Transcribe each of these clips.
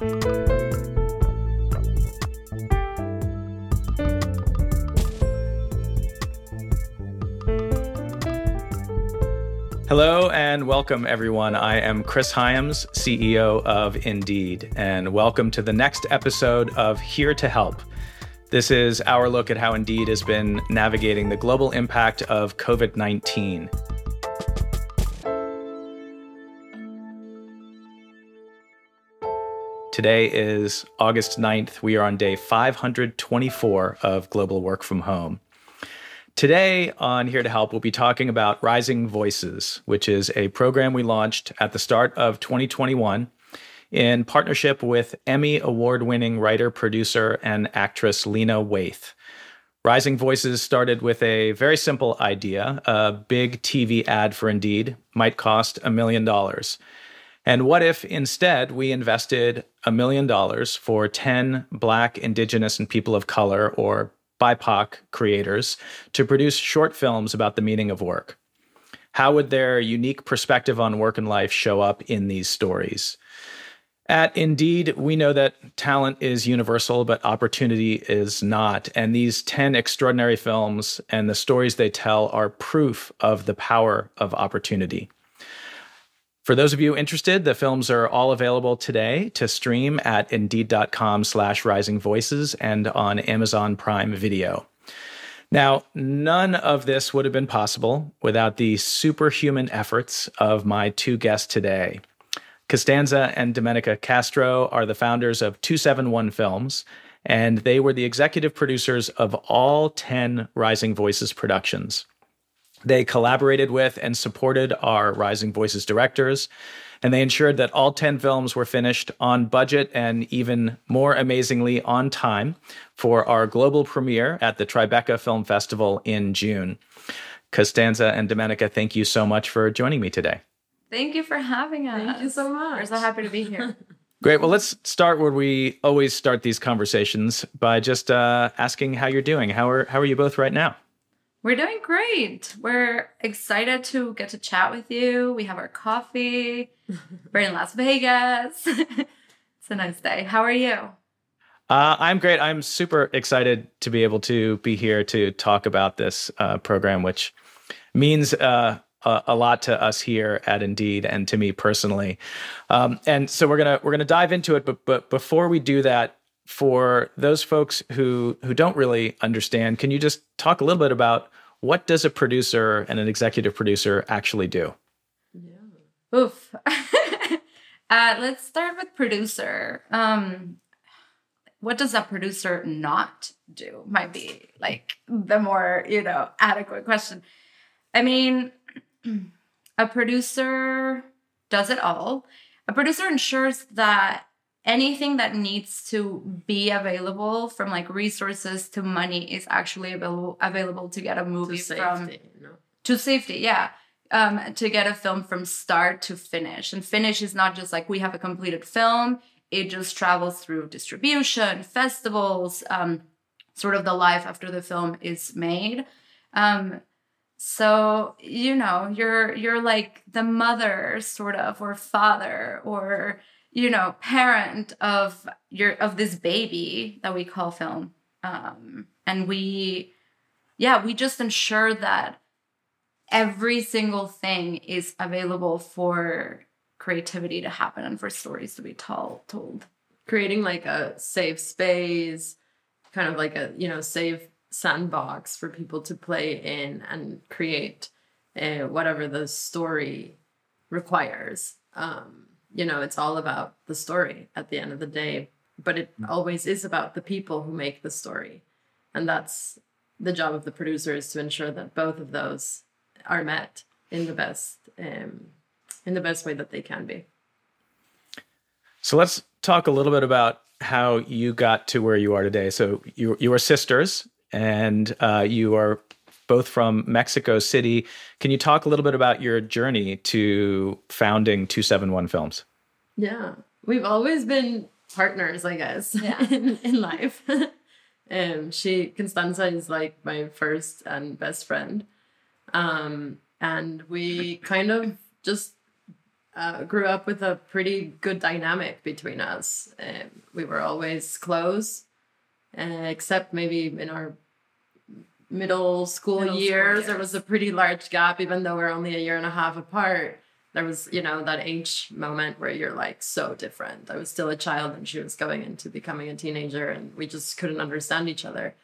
Hello and welcome, everyone. I am Chris Hyams, CEO of Indeed, and welcome to the next episode of Here to Help. This is our look at how Indeed has been navigating the global impact of COVID 19. Today is August 9th. We are on day 524 of Global Work from Home. Today on Here to Help, we'll be talking about Rising Voices, which is a program we launched at the start of 2021 in partnership with Emmy award winning writer, producer, and actress Lena Waithe. Rising Voices started with a very simple idea a big TV ad for Indeed might cost a million dollars. And what if instead we invested a million dollars for 10 Black, Indigenous, and people of color or BIPOC creators to produce short films about the meaning of work. How would their unique perspective on work and life show up in these stories? At Indeed, we know that talent is universal, but opportunity is not. And these 10 extraordinary films and the stories they tell are proof of the power of opportunity. For those of you interested, the films are all available today to stream at indeed.com slash rising voices and on Amazon Prime Video. Now, none of this would have been possible without the superhuman efforts of my two guests today. Costanza and Domenica Castro are the founders of 271 Films, and they were the executive producers of all 10 Rising Voices productions. They collaborated with and supported our Rising Voices directors, and they ensured that all 10 films were finished on budget and even more amazingly on time for our global premiere at the Tribeca Film Festival in June. Costanza and Domenica, thank you so much for joining me today. Thank you for having us. Thank you so much. We're so happy to be here. Great. Well, let's start where we always start these conversations by just uh, asking how you're doing. How are how are you both right now? We're doing great. We're excited to get to chat with you. We have our coffee. We're in Las Vegas. it's a nice day. How are you? Uh, I'm great. I'm super excited to be able to be here to talk about this uh, program, which means uh, a, a, lot to us here at Indeed and to me personally. Um, and so we're gonna we're gonna dive into it. But but before we do that, for those folks who who don't really understand, can you just talk a little bit about what does a producer and an executive producer actually do? Yeah. Oof. uh, let's start with producer. Um, what does a producer not do? Might be like the more you know adequate question. I mean, a producer does it all. A producer ensures that anything that needs to be available from like resources to money is actually available available to get a movie to from no? to safety yeah. Um to get a film from start to finish. And finish is not just like we have a completed film. It just travels through distribution festivals um sort of the life after the film is made. Um so you know you're you're like the mother sort of or father or you know parent of your of this baby that we call film. Um and we yeah we just ensure that every single thing is available for creativity to happen and for stories to be told told. Creating like a safe space kind of like a you know safe sandbox for people to play in and create uh, whatever the story requires. Um you know it's all about the story at the end of the day but it mm. always is about the people who make the story. And that's the job of the producer is to ensure that both of those are met in the best um, in the best way that they can be. So let's talk a little bit about how you got to where you are today. So you, you are sisters and uh, you are both from Mexico City. Can you talk a little bit about your journey to founding 271 Films? Yeah, we've always been partners, I guess, yeah. in, in life. um, she, Constanza, is like my first and best friend. Um, and we kind of just uh, grew up with a pretty good dynamic between us. Um, we were always close, uh, except maybe in our middle school Middle school years, there was a pretty large gap, even though we're only a year and a half apart. There was, you know, that age moment where you're like so different. I was still a child and she was going into becoming a teenager, and we just couldn't understand each other.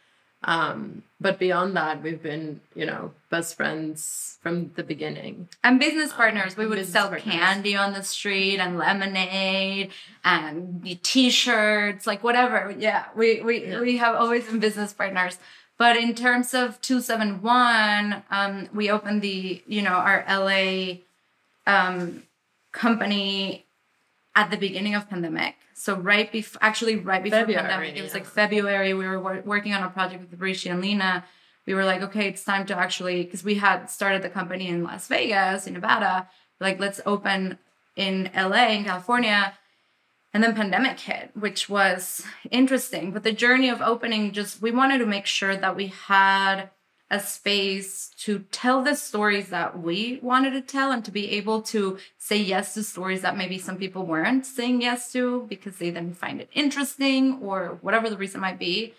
Um, but beyond that, we've been, you know, best friends from the beginning. And business partners, we would sell partners. candy on the street and lemonade and t-shirts, like whatever. Yeah, we we Yeah. we have always been business partners. But in terms of 271, um, we opened the, you know, our LA um, company at the beginning of pandemic. So right before, actually right before February, pandemic, it was yeah. like February. We were wor- working on a project with Rishi and Lena. We were like, okay, it's time to actually, because we had started the company in Las Vegas, in Nevada. Like, let's open in LA, in California. And then pandemic hit, which was interesting. But the journey of opening just, we wanted to make sure that we had a space to tell the stories that we wanted to tell and to be able to say yes to stories that maybe some people weren't saying yes to because they didn't find it interesting or whatever the reason might be.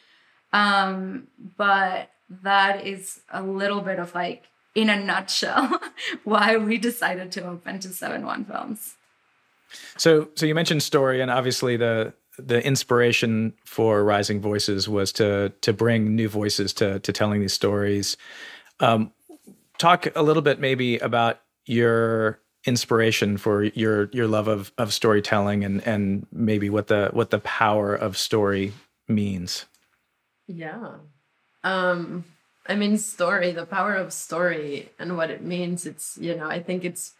Um, but that is a little bit of like, in a nutshell, why we decided to open to 7 1 Films. So, so you mentioned story, and obviously the the inspiration for Rising Voices was to to bring new voices to to telling these stories. Um, talk a little bit maybe about your inspiration for your your love of of storytelling and and maybe what the what the power of story means. Yeah. Um I mean story, the power of story and what it means, it's you know, I think it's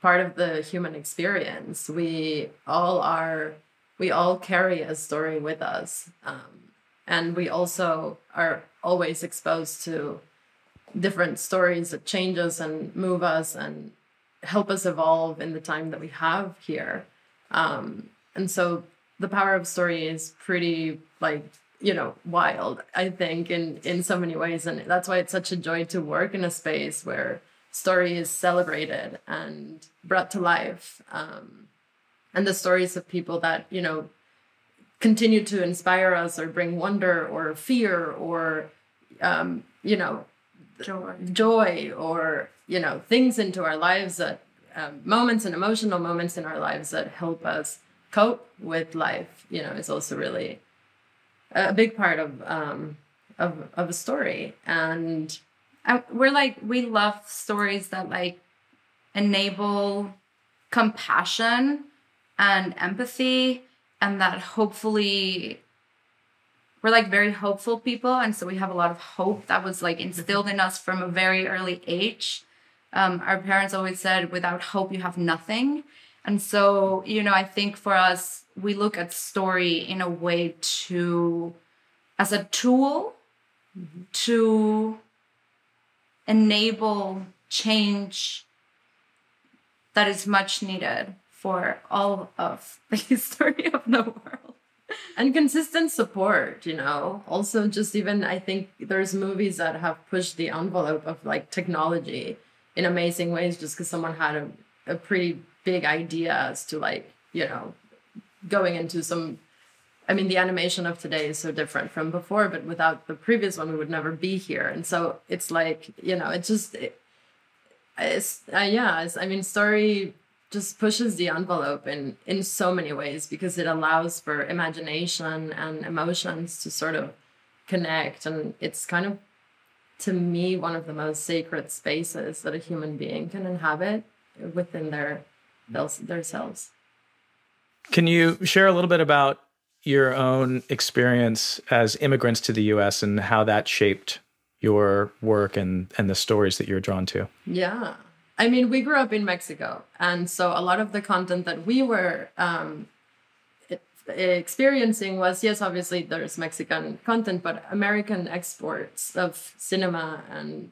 part of the human experience. We all are we all carry a story with us. Um and we also are always exposed to different stories that change us and move us and help us evolve in the time that we have here. Um, and so the power of story is pretty like you know wild i think in in so many ways and that's why it's such a joy to work in a space where story is celebrated and brought to life um, and the stories of people that you know continue to inspire us or bring wonder or fear or um, you know Joy. joy or you know things into our lives that um, moments and emotional moments in our lives that help us cope with life you know is also really a big part of um of of a story and I, we're like we love stories that like enable compassion and empathy and that hopefully we're like very hopeful people. And so we have a lot of hope that was like instilled in us from a very early age. Um, our parents always said without hope you have nothing. And so you know i think for us we look at story in a way to as a tool to enable change that is much needed for all of the history of the world. and consistent support you know also just even i think there's movies that have pushed the envelope of like technology in amazing ways just because someone had a, a pretty big idea as to like you know going into some i mean the animation of today is so different from before but without the previous one we would never be here. And so it's like you know it just it, it's uh, yeah it's, i mean story just pushes the envelope in in so many ways because it allows for imagination and emotions to sort of connect. And it's kind of to me one of the most sacred spaces that a human being can inhabit within their their, their selves Can you share a little bit about your own experience as immigrants to the U.S. and how that shaped your work and and the stories that you're drawn to? Yeah. I mean, we grew up in Mexico. And so a lot of the content that we were um, experiencing was yes, obviously there's Mexican content, but American exports of cinema and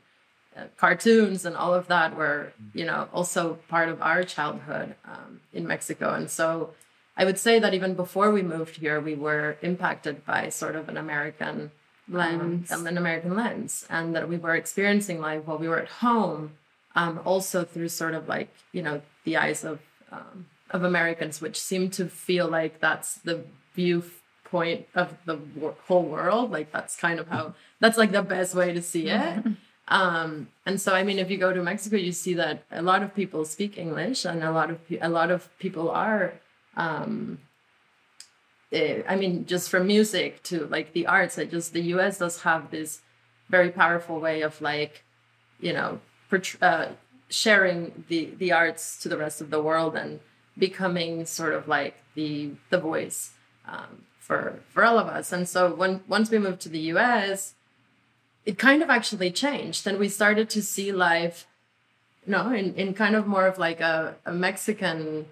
uh, cartoons and all of that were, you know, also part of our childhood um, in Mexico. And so I would say that even before we moved here, we were impacted by sort of an American lens, Lens. an American lens, and that we were experiencing life while we were at home, um, also through sort of like you know the eyes of um, of Americans, which seem to feel like that's the viewpoint of the whole world. Like that's kind of how that's like the best way to see it. Um, and so, I mean, if you go to Mexico, you see that a lot of people speak English, and a lot of a lot of people are. Um, eh, I mean, just from music to like the arts, I just the U.S. does have this very powerful way of like, you know, uh, sharing the the arts to the rest of the world and becoming sort of like the the voice um, for for all of us. And so when once we moved to the U.S it kind of actually changed and we started to see life you know in, in kind of more of like a, a mexican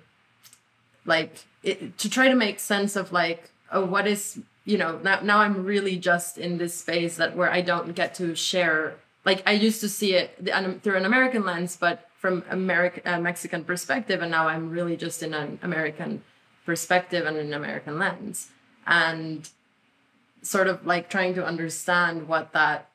like it, to try to make sense of like oh what is you know now, now i'm really just in this space that where i don't get to share like i used to see it through an american lens but from american uh, mexican perspective and now i'm really just in an american perspective and an american lens. And sort of like trying to understand what that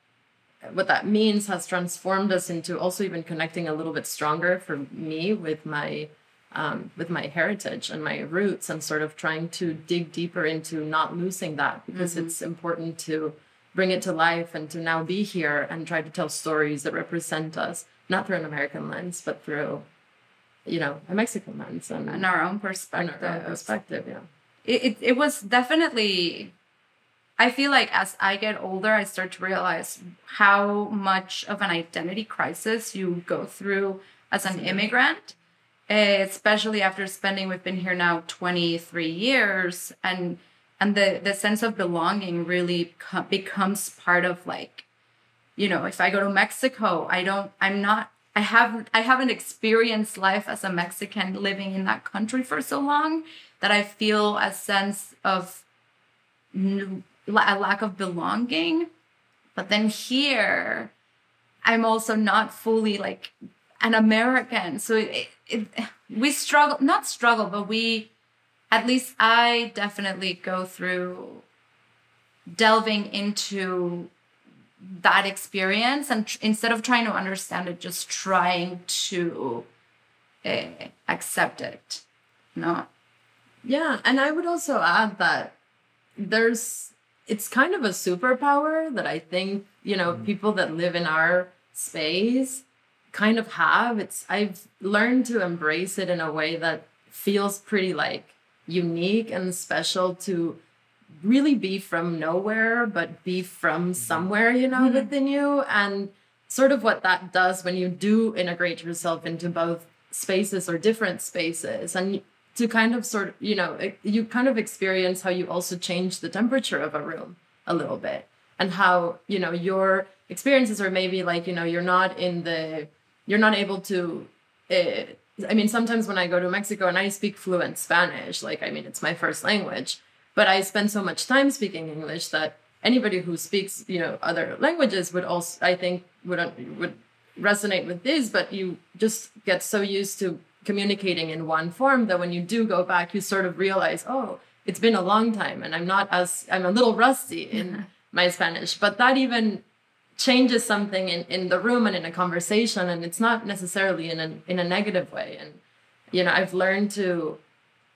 what that means has transformed us into also even connecting a little bit stronger for me with my um, with my heritage and my roots and sort of trying to dig deeper into not losing that because mm-hmm. it's important to bring it to life and to now be here and try to tell stories that represent us not through an american lens but through you know a mexican lens and, and our own perspective our own perspective. yeah. It, it, it was definitely I feel like as I get older, I start to realize how much of an identity crisis you go through as an immigrant, especially after spending, we've been here now 23 years and and the the sense of belonging really co- becomes part of like you know if i go to mexico i don't i'm not i haven't i haven't experienced life as a mexican living in that country for so long that i feel a sense of a lack of belonging. But then here, I'm also not fully like an American. So it, it, we struggle, not struggle, but we, at least I definitely go through delving into that experience and tr- instead of trying to understand it, just trying to uh, accept it. No. Yeah. And I would also add that there's it's kind of a superpower that I think, you know, mm. people that live in our space kind of have. It's I've learned to embrace it in a way that feels pretty like unique and special to really be from nowhere but be from mm-hmm. somewhere, you know, mm-hmm. within you and sort of what that does when you do integrate yourself into both spaces or different spaces and to kind of sort of, you know, you kind of experience how you also change the temperature of a room a little bit and how, you know, your experiences are maybe like, you know, you're not in the, you're not able to, uh, I mean, sometimes when I go to Mexico and I speak fluent Spanish, like, I mean, it's my first language, but I spend so much time speaking English that anybody who speaks, you know, other languages would also, I think, would, would resonate with this, but you just get so used to communicating in one form that when you do go back you sort of realize oh it's been a long time and i'm not as i'm a little rusty in my spanish. But that even changes something in, in the room and in a conversation and it's not necessarily in a in a negative way. And you know i've learned to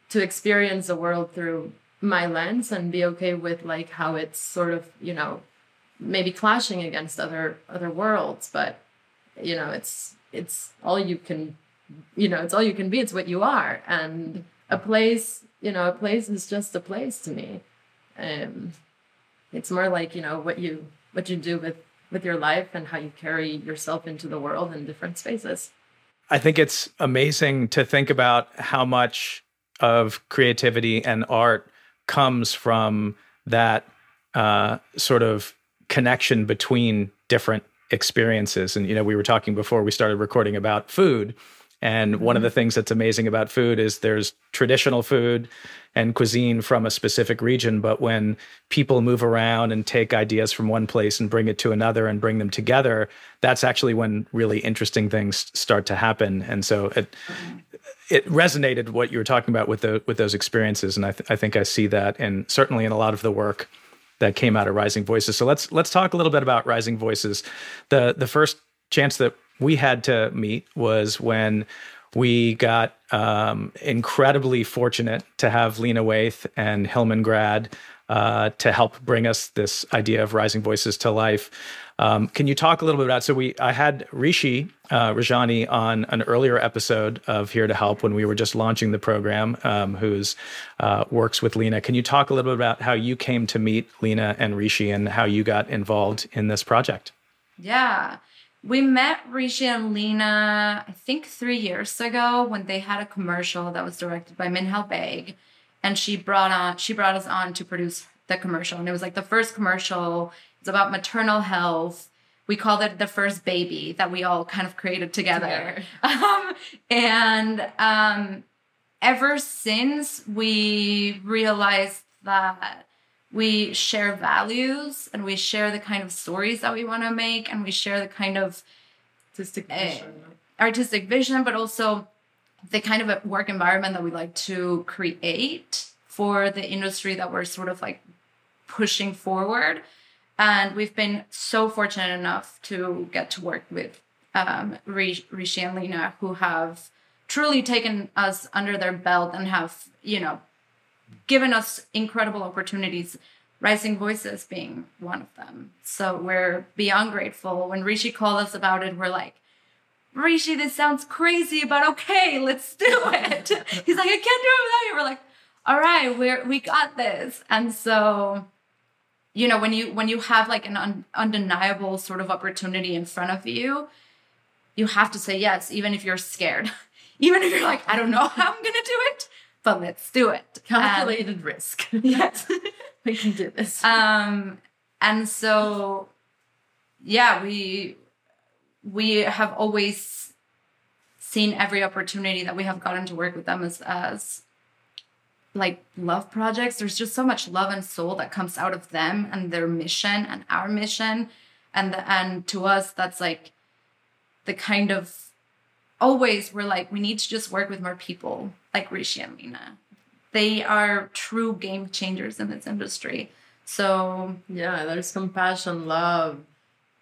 to experience the world through my lens and be okay with like how it's sort of you know maybe clashing against other other worlds. But you know it's it's all you can you know it's all you can be. It's what you are. And a place you know a place is just a place to me. Um it's more like you know what you what you do with with your life and how you carry yourself into the world in different spaces. I think it's amazing to think about how much of creativity and art comes from that uh, sort of connection between different experiences. And you know we were talking before we started recording about food and one of mm-hmm. the things that's amazing about food is there's traditional food and cuisine from a specific region. But when people move around and take ideas from one place and bring it to another and bring them together, that's actually when really interesting things start to happen. And so it, mm-hmm. it resonated what you were talking about with the with those experiences, and I, th- I think I see that, and certainly in a lot of the work that came out of Rising Voices. So let's let's talk a little bit about Rising Voices. The the first chance that we had to meet was when we got um, incredibly fortunate to have Lena Waithe and Hillman Grad uh, to help bring us this idea of rising voices to life. Um, can you talk a little bit about? So we, I had Rishi uh, Rajani on an earlier episode of Here to Help when we were just launching the program, um, who's uh, works with Lena. Can you talk a little bit about how you came to meet Lena and Rishi and how you got involved in this project? Yeah. We met Rishi and Lena, I think three years ago when they had a commercial that was directed by Minhal Baig. And she brought on she brought us on to produce the commercial. And it was like the first commercial. It's about maternal health. We called it the first baby that we all kind of created together. together. Um, and um, ever since we realized that we share values and we share the kind of stories that we want to make and we share the kind of artistic vision, uh, artistic vision but also the kind of work environment that we like to create for the industry that we're sort of like pushing forward. And we've been so fortunate enough to get to work with um, Rishi and Lena, who have truly taken us under their belt and have, you know, given us incredible opportunities, Rising Voices being one of them. So we're beyond grateful. When Rishi called us about it, we're like, Rishi, this sounds crazy, but okay, let's do it. He's like, I can't do it without you. We're like, all right, we're we got this. And so, you know, when you when you have like an un- undeniable sort of opportunity in front of you, you have to say yes, even if you're scared. even if you're like, I don't know how I'm gonna do it, but let's do it. Calculated um, risk. yes. we can do this. Um, and so, yeah, we we have always seen every opportunity that we have gotten to work with them as as like love projects. There's just so much love and soul that comes out of them and their mission and our mission, and the, and to us that's like the kind of always we're like we need to just work with more people like Rishi and Lena. They are true game changers in this industry. So yeah, there's compassion, love,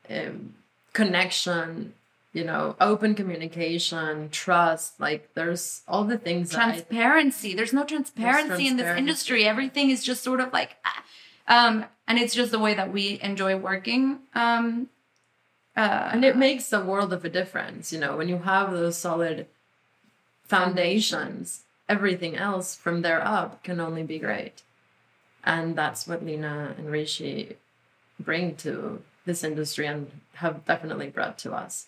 um, connection, you know, open communication, trust. Like there's all the things. Transparency. there's no transparency, there's transparency in this industry. Everything is just sort of like, ah. um, and it's just the way that we enjoy working. Um, uh, and it makes a world of a difference, you know, when you have those solid foundations, everything else from there up can only be great. And that's what Lena and Rishi bring to this industry and have definitely brought to us.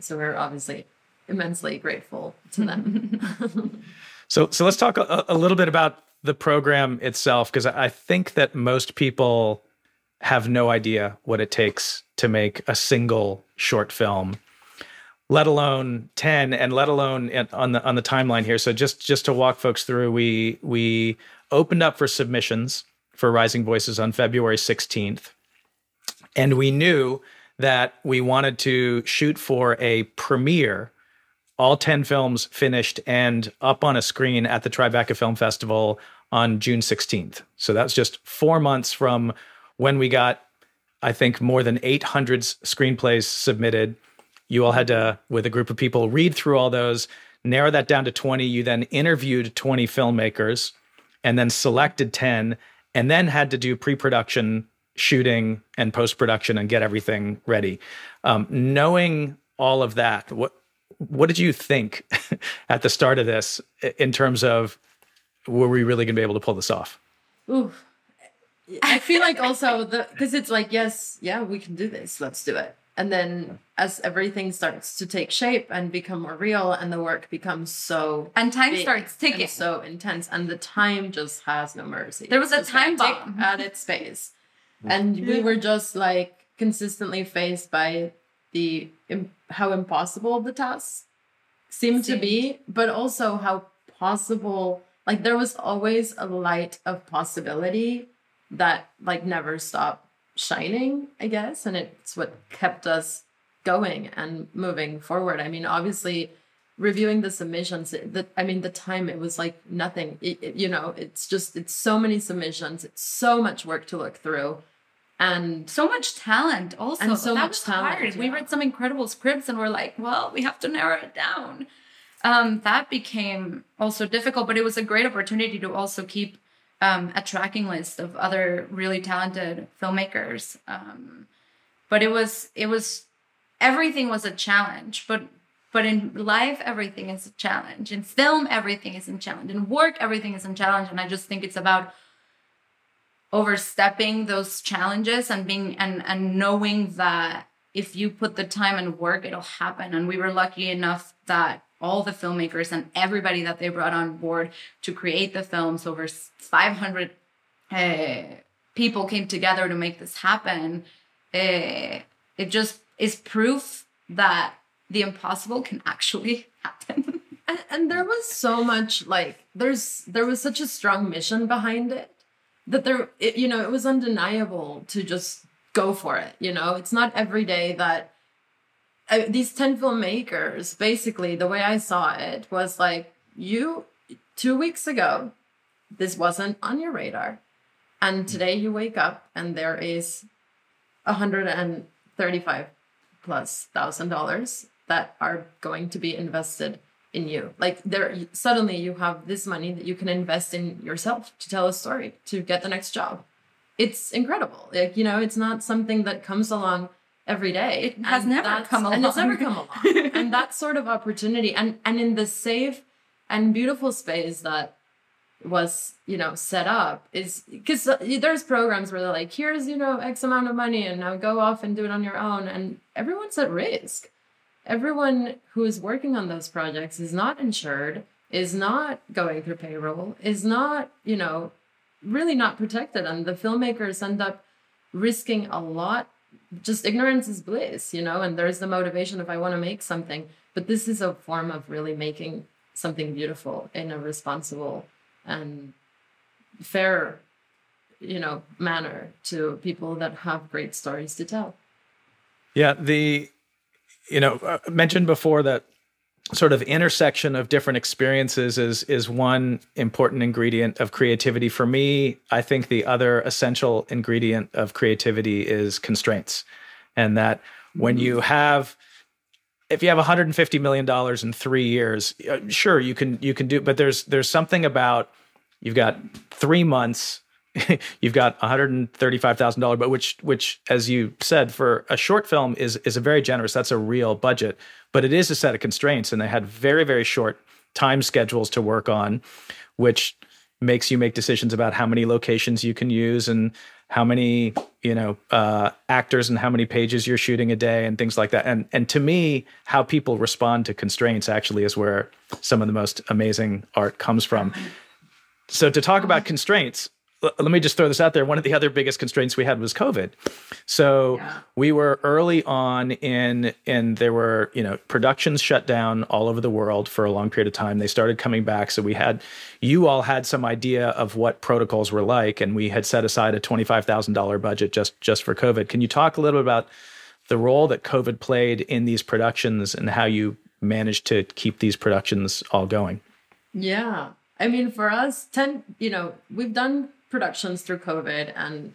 So we're obviously immensely grateful to them. so, so let's talk a, a, little bit about the program itself, because I think that most people have no idea what it takes to make a single short film let alone 10 and let alone on the on the timeline here. So just just to walk folks through we we opened up for submissions for rising voices on february 16th and we knew that we wanted to shoot for a premiere all 10 films finished and up on a screen at the tribeca film festival on june 16th so that's just four months from when we got i think more than 800 screenplays submitted you all had to, with a group of people, read through all those, narrow that down to 20. You then interviewed 20 filmmakers and then selected 10, and then had to do pre production shooting and post production and get everything ready. Um, knowing all of that, what what did you think at the start of this in terms of were we really going to be able to pull this off? Ooh, I feel like also the because it's like yes, yeah, we can do this. Let's do it and then as everything starts to take shape and become more real and the work becomes so and time starts ticking. so intense and the time just has no mercy. There was a time bomb. at its pace and we were just like consistently faced by the how impossible the tasks seemed to be but also how possible like there was always a light of possibility that like never stopped shining, I guess, and it's what kept us going and moving forward. I mean, obviously, reviewing the submissions, the I mean, the time it was like nothing. It, it, you know, it's just it's so many submissions, it's so much work to look through, and so much talent also. And so that much talent. Yeah. We read some incredible scripts, and we're like, well, we have to narrow it down. um, that became also difficult, but it was a great opportunity to also keep um, a tracking list of other really talented filmmakers. Um, but it was it was everything was a challenge. But but in life, everything is a challenge. In film, everything is a challenge. In work, everything is a challenge. And I just think it's about overstepping those challenges and being and and knowing that if you put the time and work, it'll happen. And we were lucky enough that all the filmmakers and everybody that they brought on board to create the films over 500 uh, people came together to make this happen uh, it just is proof that the impossible can actually happen. And, and there was so much like there's there was such a strong mission behind it that there it, you know it was undeniable to just go for it you know? It's not every day that I, these 10 filmmakers basically the way i saw it was like you two weeks ago this wasn't on your radar. And today you wake up and there is 135 plus thousand dollars that are going to be invested in you like there suddenly you have this money that you can invest in yourself to tell a story to get the next job it's incredible like you know it's not something that comes along every day. It has never come along. And it's never come along. and that sort of opportunity and and in the safe and beautiful space that was you know set up is because there's programs where they're like here's you know x amount of money and now go off and do it on your own. And everyone's at risk. Everyone who is working on those projects is not insured is not going through payroll is not you know really not protected. And the filmmakers end up risking a lot. Just ignorance is bliss, you know, and there's the motivation if I want to make something. But this is a form of really making something beautiful in a responsible and fair, you know, manner to people that have great stories to tell. Yeah, the you know, uh, mentioned before that sort of intersection of different experiences is is one important ingredient of creativity. For me i think the other essential ingredient of creativity is constraints. And that when you have if you have 150 million dollars in 3 years uh, sure you can you can do but there's there's something about you've got 3 months you've got $135,000 but which which as you said for a short film is is a very generous that's a real budget but it is a set of constraints and they had very very short time schedules to work on which makes you make decisions about how many locations you can use and how many you know uh, actors and how many pages you're shooting a day and things like that. And and to me how people respond to constraints actually is where some of the most amazing art comes from. So to talk about constraints Uh, let me just throw this out there. One of the other biggest constraints we had was COVID. So yeah. we were early on in, and there were, you know, productions shut down all over the world for a long period of time. They started coming back. So we had, you all had some idea of what protocols were like, and we had set aside a $25,000 budget just, just for COVID. Can you talk a little bit about the role that COVID played in these productions and how you managed to keep these productions all going? Yeah. I mean, for us, 10, you know, we've done productions through COVID, and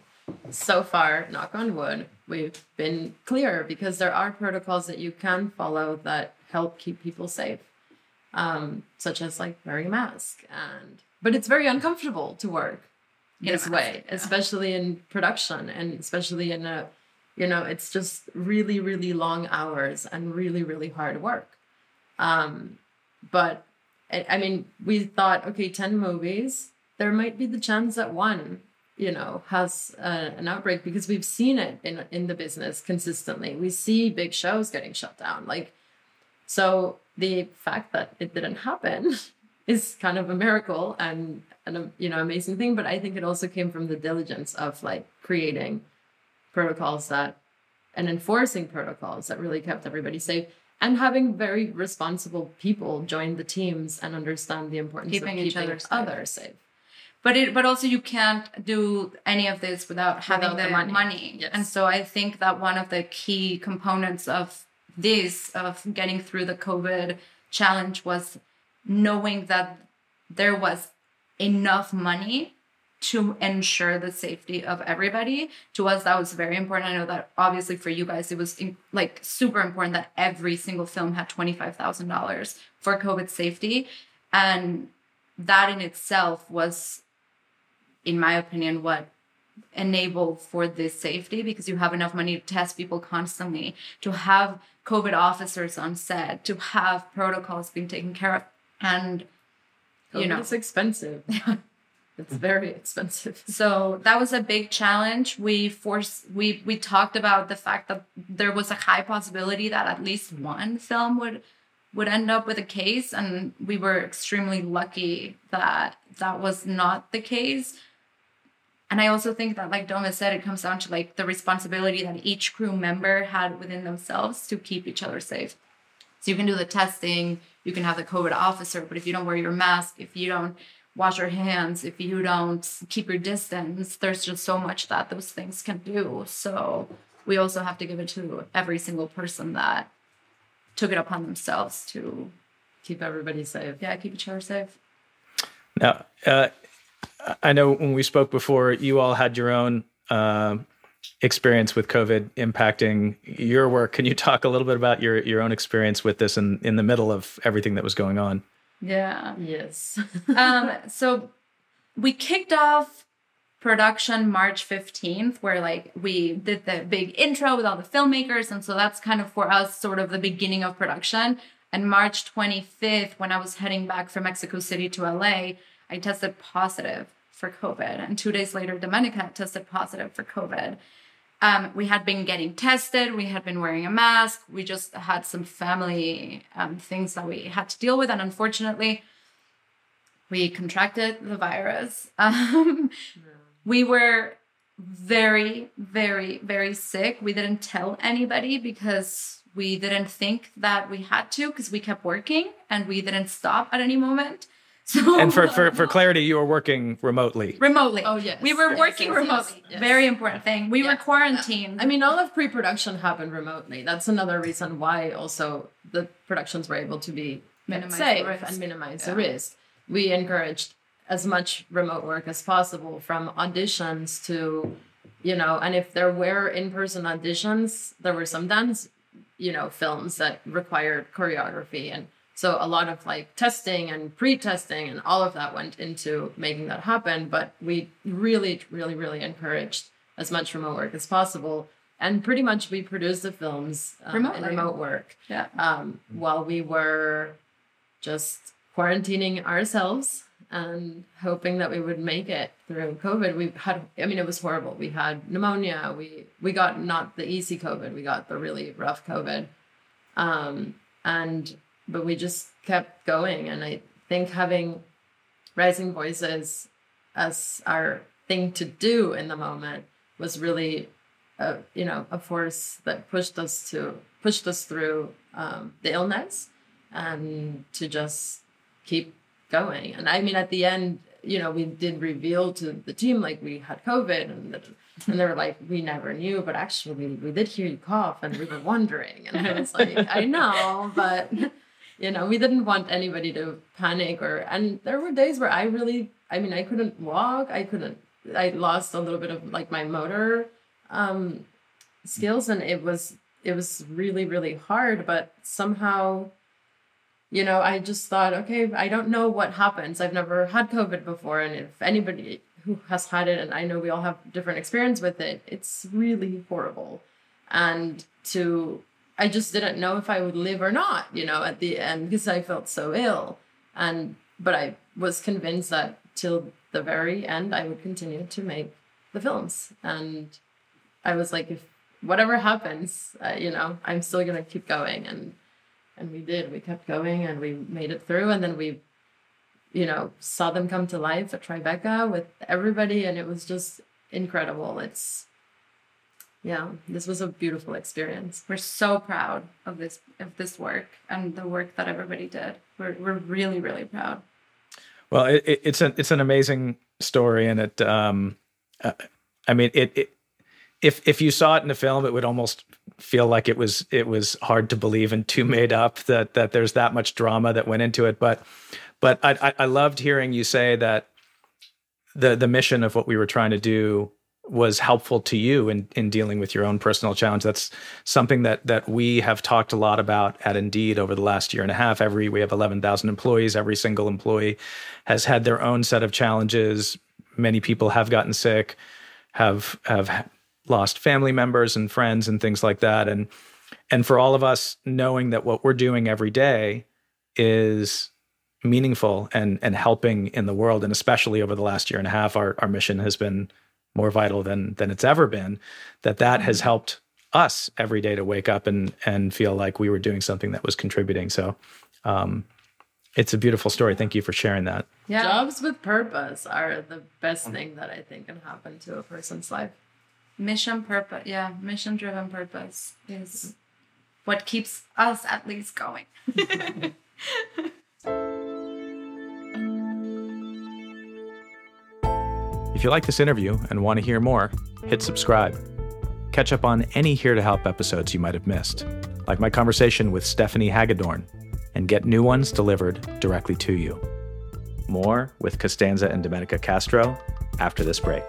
so far, knock on wood, we've been clear because there are protocols that you can follow that help keep people safe, um, such as like wearing a mask. And but it's very uncomfortable to work in this way, yeah. especially in production and especially in a, you know, it's just really really long hours and really really hard work. Um, but I mean, we thought, okay, ten movies there might be the chance that one you know has uh, an outbreak because we've seen it in in the business consistently. We see big shows getting shut down. Like so the fact that it didn't happen is kind of a miracle and an you know amazing thing. But i think it also came from the diligence of like creating protocols that and enforcing protocols that really kept everybody safe and having very responsible people join the teams and understand the importance keeping of keeping each other others safe but it but also you can't do any of this without having without the, the, money, money. Yes. and so i think that one of the key components of this of getting through the covid challenge was knowing that there was enough money to ensure the safety of everybody. To us, that was very important. I know that obviously for you guys, it was in, like super important that every single film had $25,000 for COVID safety. And that in itself was, in my opinion, what enabled for this safety because you have enough money to test people constantly, to have COVID officers on set, to have protocols being taken care of. And, you know, it's expensive. it's very expensive. So that was a big challenge. We forced we we talked about the fact that there was a high possibility that at least one film would would end up with a case and we were extremely lucky that that was not the case and i also think that like doma said it comes down to like the responsibility that each crew member had within themselves to keep each other safe so you can do the testing you can have the covid officer but if you don't wear your mask if you don't wash your hands if you don't keep your distance there's just so much that those things can do so we also have to give it to every single person that took it upon themselves to keep everybody safe. Yeah, keep each other safe. Now, uh, I know when we spoke before, you all had your own uh, experience with COVID impacting your work. Can you talk a little bit about your your own experience with this in in the middle of everything that was going on? Yeah. Yes. um. So we kicked off production March 15th, where like we did the big intro with all the filmmakers. And so that's kind of for us sort of the beginning of production. And March 25th, when I was heading back from Mexico City to LA, I tested positive for COVID. And two days later, Domenica tested positive for COVID. Um, we had been getting tested. We had been wearing a mask. We just had some family um, things that we had to deal with. And unfortunately, we contracted the virus. Um, we were very, very, very sick. We didn't tell anybody because we didn't think that we had to because we kept working and we didn't stop at any moment. So And for, for, for clarity, you were working remotely. Remotely. Oh yes. We were yes, working yes, remotely. Yes, Very important thing. We yeah. were quarantined. I mean all of pre-production happened remotely. That's another reason why also the productions were able to be minimize safe and minimize yeah. the risk. We encouraged as much remote work as possible from auditions to you know and if there were in-person auditions there were some dance you know films that required choreography and so a lot of like testing and pre-testing and all of that went into making that happen but we really really really encouraged as much remote work as possible and pretty much we produced the films um, in remote work yeah um, while we were just quarantining ourselves and hoping that we would make it through COVID. We had, I mean, it was horrible. We had pneumonia. We we got not the easy COVID. We got the really rough COVID, um, and but we just kept going. And I think having rising voices as our thing to do in the moment was really, a, you know, a force that pushed us to pushed us through um, the illness and to just keep going. And I mean, at the end, you know, we did reveal to the team like we had COVID, and and they were like, we never knew, but actually we, we did hear you cough, and we were wondering. And I was like, I know, but you know, we didn't want anybody to panic or. And there were days where I really, I mean, I couldn't walk. I couldn't. I lost a little bit of like my motor um, skills, and it was it was really really hard. But somehow you know, I just thought, okay, I don't know what happens. I've never had COVID before. And if anybody who has had it, and I know we all have different experience with it, it's really horrible. And to, I just didn't know if I would live or not, you know, at the end because I felt so ill. And, but I was convinced that till the very end, I would continue to make the films. And I was like, if whatever happens, uh, you know, I'm still to keep going. And, and we did we kept going and we made it through and then we you know saw them come to life at tribeca with everybody and it was just incredible it's yeah this was a beautiful experience. We're so proud of this of this work and the work that everybody did. We're, we're really really proud. Well it, it, it's an it's an amazing story and it um uh, i mean it, it if if you saw it in the film, it would almost feel like it was it was hard to believe and too made up that that there's that much drama that went into it. But but I I, I loved hearing you say that the the mission of what we were trying to do was helpful to you in in dealing with your own personal challenge. That's something that that we have talked a lot about at Indeed over the last year and a half. Every we have eleven thousand employees. Every single employee has had their own set of challenges. Many people have gotten sick, have have lost family members and friends and things like that. And and for all of us, knowing that what we're doing every day is meaningful and and helping in the world, and especially over the last year and a half, our our mission has been more vital than than it's ever been that that has mm-hmm. helped us every day to wake up and and feel like we were doing something that was contributing. So um, it's a beautiful story. Thank you for sharing that. Yeah. Jobs with purpose are the best thing that i think can happen to a person's life. Mission purpose yeah mission driven purpose is what keeps us at least going If you like this interview and want to hear more, hit subscribe. Catch up on any Here to Help episodes you might have missed, like my conversation with Stephanie Hagedorn, and get new ones delivered directly to you. More with Constanza and Domenica Castro after this break.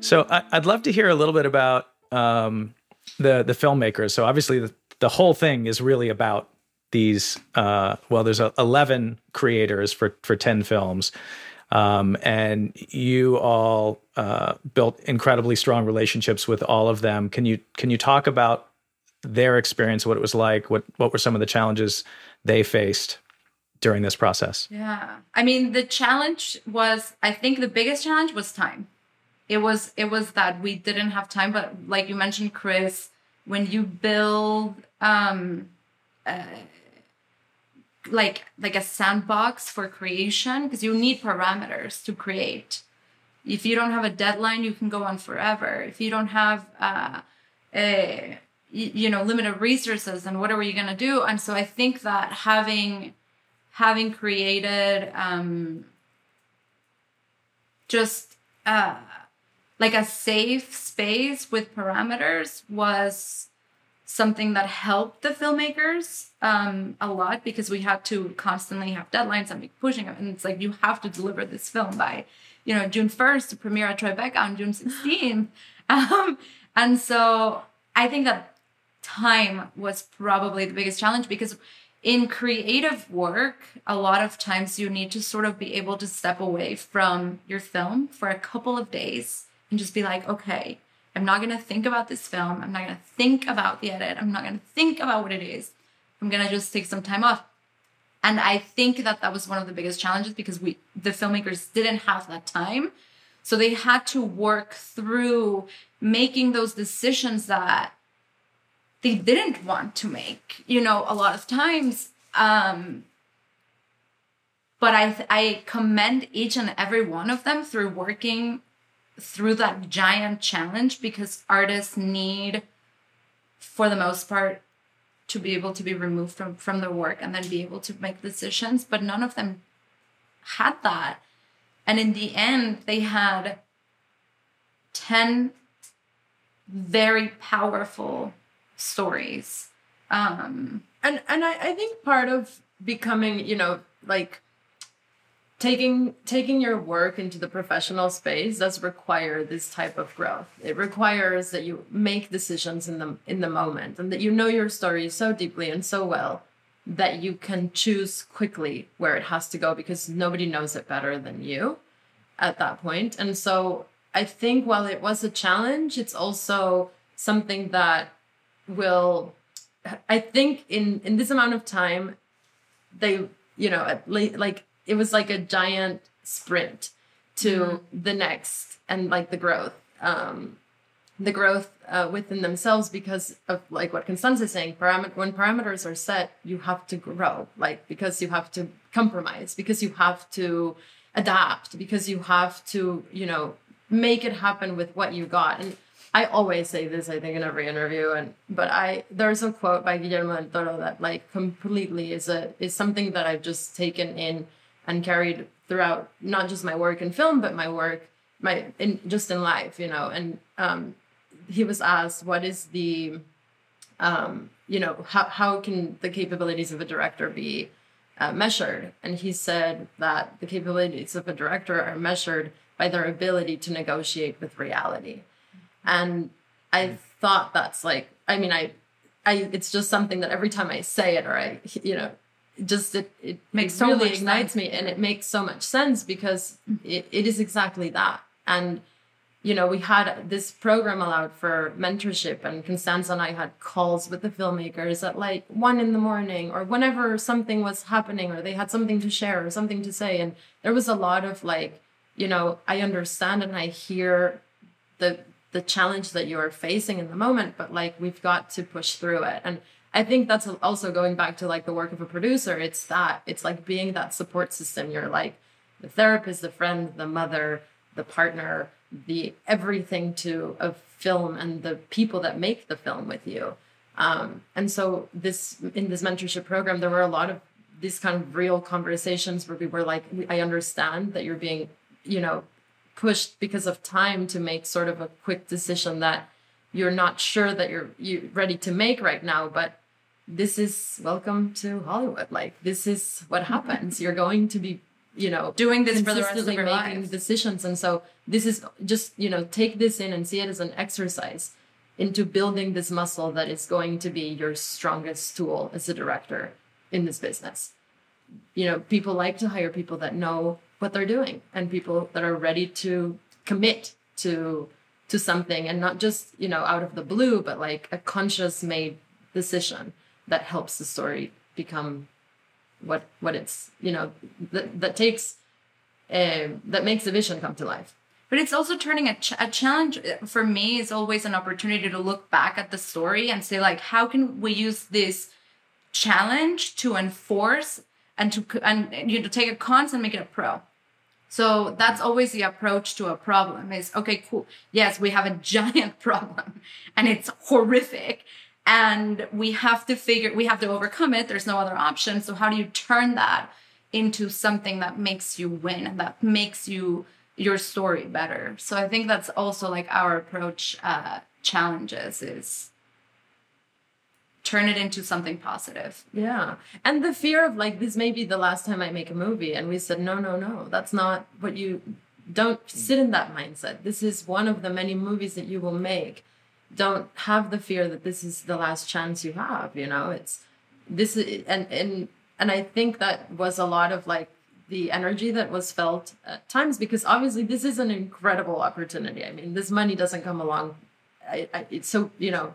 So I'd love to hear a little bit about um, the the filmmakers. So obviously the, the whole thing is really about these. Uh, well, there's a, eleven creators for for ten films, um, and you all uh, built incredibly strong relationships with all of them. Can you can you talk about their experience, what it was like, what what were some of the challenges they faced? during this process? Yeah. I mean, the challenge was I think the biggest challenge was time it was it was that we didn't have time but like you mentioned chris when you build um uh, like like a sandbox for creation because you need parameters to create. If you don't have a deadline you can go on forever. If you don't have uh, a you know limited resources then what are you going to do? And so i think that having having created um just uh like a safe space with parameters was something that helped the filmmakers um, a lot because we had to constantly have deadlines and be pushing them. And it's like you have to deliver this film by, you know, June 1st to premiere at Tribeca on June 16th. Um, and so I think that time was probably the biggest challenge because in creative work, a lot of times you need to sort of be able to step away from your film for a couple of days and just be like, okay, I'm not to think about this film. I'm not to think about the edit. I'm not to think about what it is. I'm to just take some time off. And I think that that was one of the biggest challenges because we, the filmmakers didn't have that time. So they had to work through making those decisions that they didn't want to make, you know, a lot of times. Um, but I, I commend each and every one of them through working through that giant challenge because artists need for the most part to be able to be removed from from their work and then be able to make decisions but none of them had that. And in the end they had 10 very powerful stories. Um and and I, I think part of becoming you know like taking taking your work into the professional space does require this type of growth. It requires that you make decisions in the in the moment and that you know your story so deeply and so well that you can choose quickly where it has to go because nobody knows it better than you at that point. And so i think while it was a challenge it's also something that will i think in in this amount of time they you know at least like it was like a giant sprint to mm-hmm. the next and like the growth um the growth uh, within themselves because of like what Constanza is saying param- when parameters are set you have to grow like because you have to compromise because you have to adapt because you have to you know make it happen with what you got and I always say this, I think, in every interview, and but I there's a quote by Guillermo del Toro that like completely is a is something that I've just taken in and carried throughout not just my work in film but my work my in just in life you know and um, he was asked what is the um, you know, how, how can the capabilities of a director be uh, measured? And he said that the capabilities of a director are measured by their ability to negotiate with reality. And I thought that's like, I mean, I, I, it's just something that every time I say it or I, you know, just it, it makes it so really ignites sense. me and it makes so much sense because it, it is exactly that. And you know, we had this program allowed for mentorship, and Constanza and I had calls with the filmmakers at like one in the morning or whenever something was happening or they had something to share or something to say. And there was a lot of like, you know, I understand and I hear the the challenge that you are facing in the moment, but like we've got to push through it. And I think that's also going back to like the work of a producer. It's that it's like being that support system. You're like the therapist, the friend, the mother, the partner the everything to a film and the people that make the film with you. Um, and so this in this mentorship program, there were a lot of these kind of real conversations where we were like, I understand that you're being, you know, pushed because of time to make sort of a quick decision that you're not sure that you're you ready to make right now, but this is welcome to Hollywood. Like this is what mm-hmm. happens. You're going to be you know doing this for the rest of their making lives. decisions and so this is just you know take this in and see it as an exercise into building this muscle that is going to be your strongest tool as a director in this business you know people like to hire people that know what they're doing and people that are ready to commit to to something and not just you know out of the blue but like a conscious made decision that helps the story become what what it's you know that that takes uh, that makes the vision come to life. But it's also turning a, ch- a challenge uh, for me is always an opportunity to look back at the story and say like how can we use this challenge to enforce and to and you know take a cons and make it a pro? So that's always the approach to a problem is okay cool. Yes we have a giant problem and it's horrific and we have to figure we have to overcome it. There's no other option. So how do you turn that into something that makes you win and that makes you your story better? So i think that's also like our approach uh challenges is turn it into something positive. Yeah. And the fear of like this may be the last time i make a movie. And we said no no no. That's not what you don't sit in that mindset. This is one of the many movies that you will make don't have the fear that this is the last chance you have you know? It's this is and and and i think that was a lot of like the energy that was felt at times because obviously this is an incredible opportunity. I mean this money doesn't come along I, I, it's so you know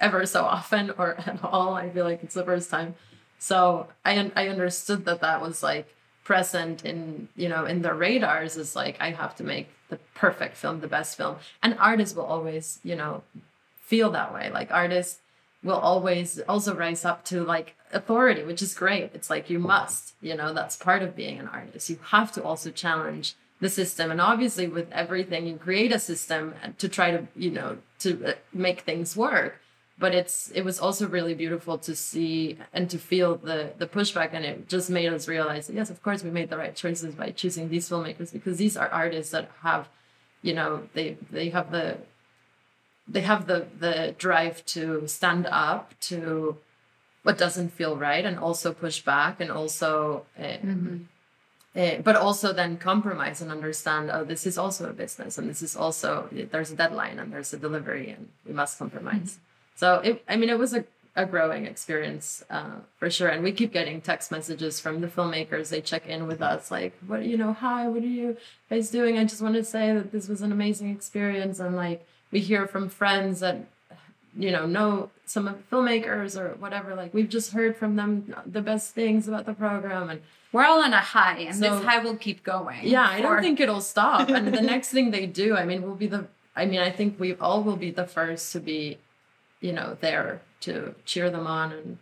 ever so often or at all i feel like it's the first time. So i i understood that that was like present in you know in the radars is like i have to make the perfect film the best film. And artists will always you know feel that way. Like artists will always also rise up to like authority, which is great. It's like you must, you know, that's part of being an artist. You have to also challenge the system. And obviously, with everything, you create a system to try to, you know, to uh, make things work. But it's it was also really beautiful to see and to feel the the pushback, and it just made us realize that yes, of course, we made the right choices by choosing these filmmakers because these are artists that have, you know, they they have the they have the the drive to stand up to what doesn't feel right and also push back and also uh, mm-hmm. uh, but also then compromise and understand oh this is also a business and this is also there's a deadline and there's a delivery and we must compromise. Mm-hmm. so it, i mean it was a, a growing experience uh, for sure. And we keep getting text messages from the filmmakers. They check in with us like what you know hi what are you guys doing? I just want to say that this was an amazing experience. And like we hear from friends that you know know some of the filmmakers or whatever like we've just heard from them the best things about the program and we're all on a high and so, this high will keep going yeah for... i don't think it'll stop. And the next thing they do i mean we'll be the i mean i think we all will be the first to be you know there to cheer them on. And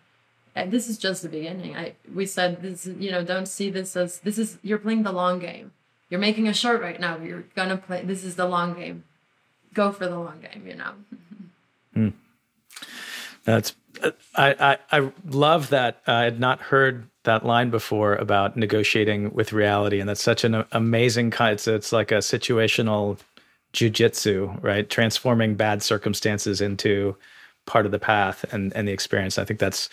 and this is just the beginning. I we said this you know don't see this as this is you're playing the long game. You're making a short right now. You're gonna play this is the long game go for the long game, you know. Mm. That's I, I, I love that. I had not heard that line before about negotiating with reality, and that's such an amazing kind. It's, it's like a situational jujitsu, right? Transforming bad circumstances into part of the path and and the experience. I think that's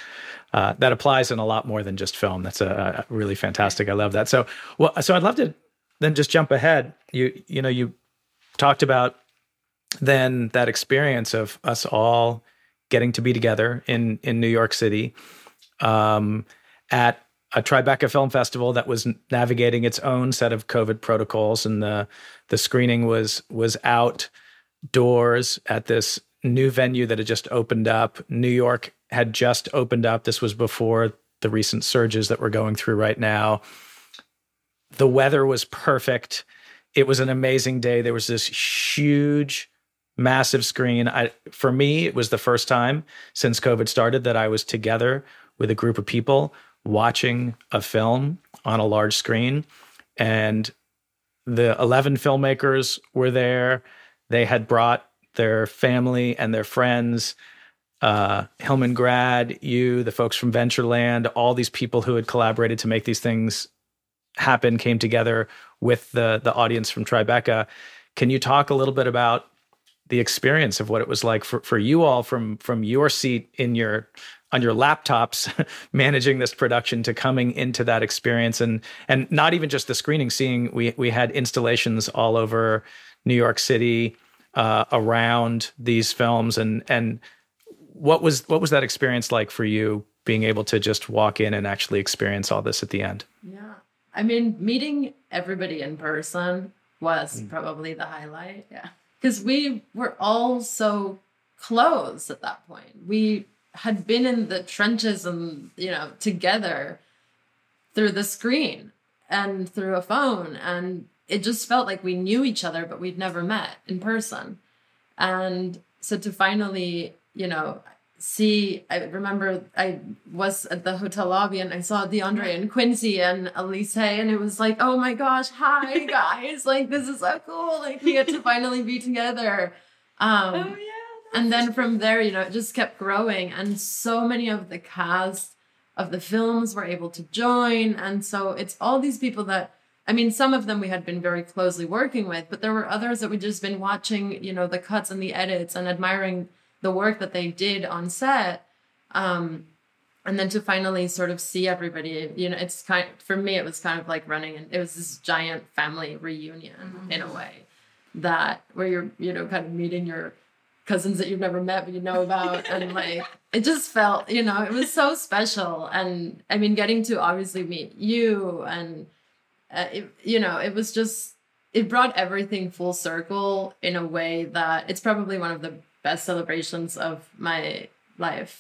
uh, that applies in a lot more than just film. That's a, a really fantastic. I love that. So well, so I'd love to then just jump ahead. You you know you talked about then that experience of us all getting to be together in in New York City um, at a Tribeca Film Festival that was navigating its own set of COVID protocols, and the the screening was was outdoors at this new venue that had just opened up. New York had just opened up. This was before the recent surges that we're going through right now. The weather was perfect. It was an amazing day. There was this huge massive screen. I for me, it was the first time since COVID started that I was together with a group of people watching a film on a large screen. And the 11 filmmakers were there. They had brought their family and their friends. Uh, Hillman Grad, you, the folks from Ventureland, all these people who had collaborated to make these things happen came together with the the audience from Tribeca. Can you talk a little bit about the experience of what it was like for, for you all from from your seat in your on your laptops managing this production to coming into that experience. And and not even just the screening seeing we we had installations all over New York City uh, around these films. And and what was what was that experience like for you being able to just walk in and actually experience all this at the end? Yeah. I mean meeting everybody in person was mm. probably the highlight. Yeah because we were all so close at that point. We had been in the trenches and, you know, together through the screen and through a phone. And it just felt like we knew each other, but we'd never met in person. And so to finally, you know, see i remember i was at the hotel lobby and i saw deandre and quincy and elise and it was like oh my gosh hi guys. Like this is so cool. Like we get to finally be together. Um oh, yeah, and then from there you know it just kept growing and so many of the cast of the films were able to join. And so it's all these people that I mean, some of them we had been very closely working with, but there were others that we'd just been watching, you know, the cuts and the edits and admiring the work that they did on set um, and then to finally sort of see everybody you know it's kind for me it was kind of like running and it was this giant family reunion mm-hmm. in a way that where you're you know kind of meeting your cousins that you've never met but you know about and like it just felt you know it was so special and i mean getting to obviously meet you and uh, it, you know it was just it brought everything full circle in a way that it's probably one of the best celebrations of my life.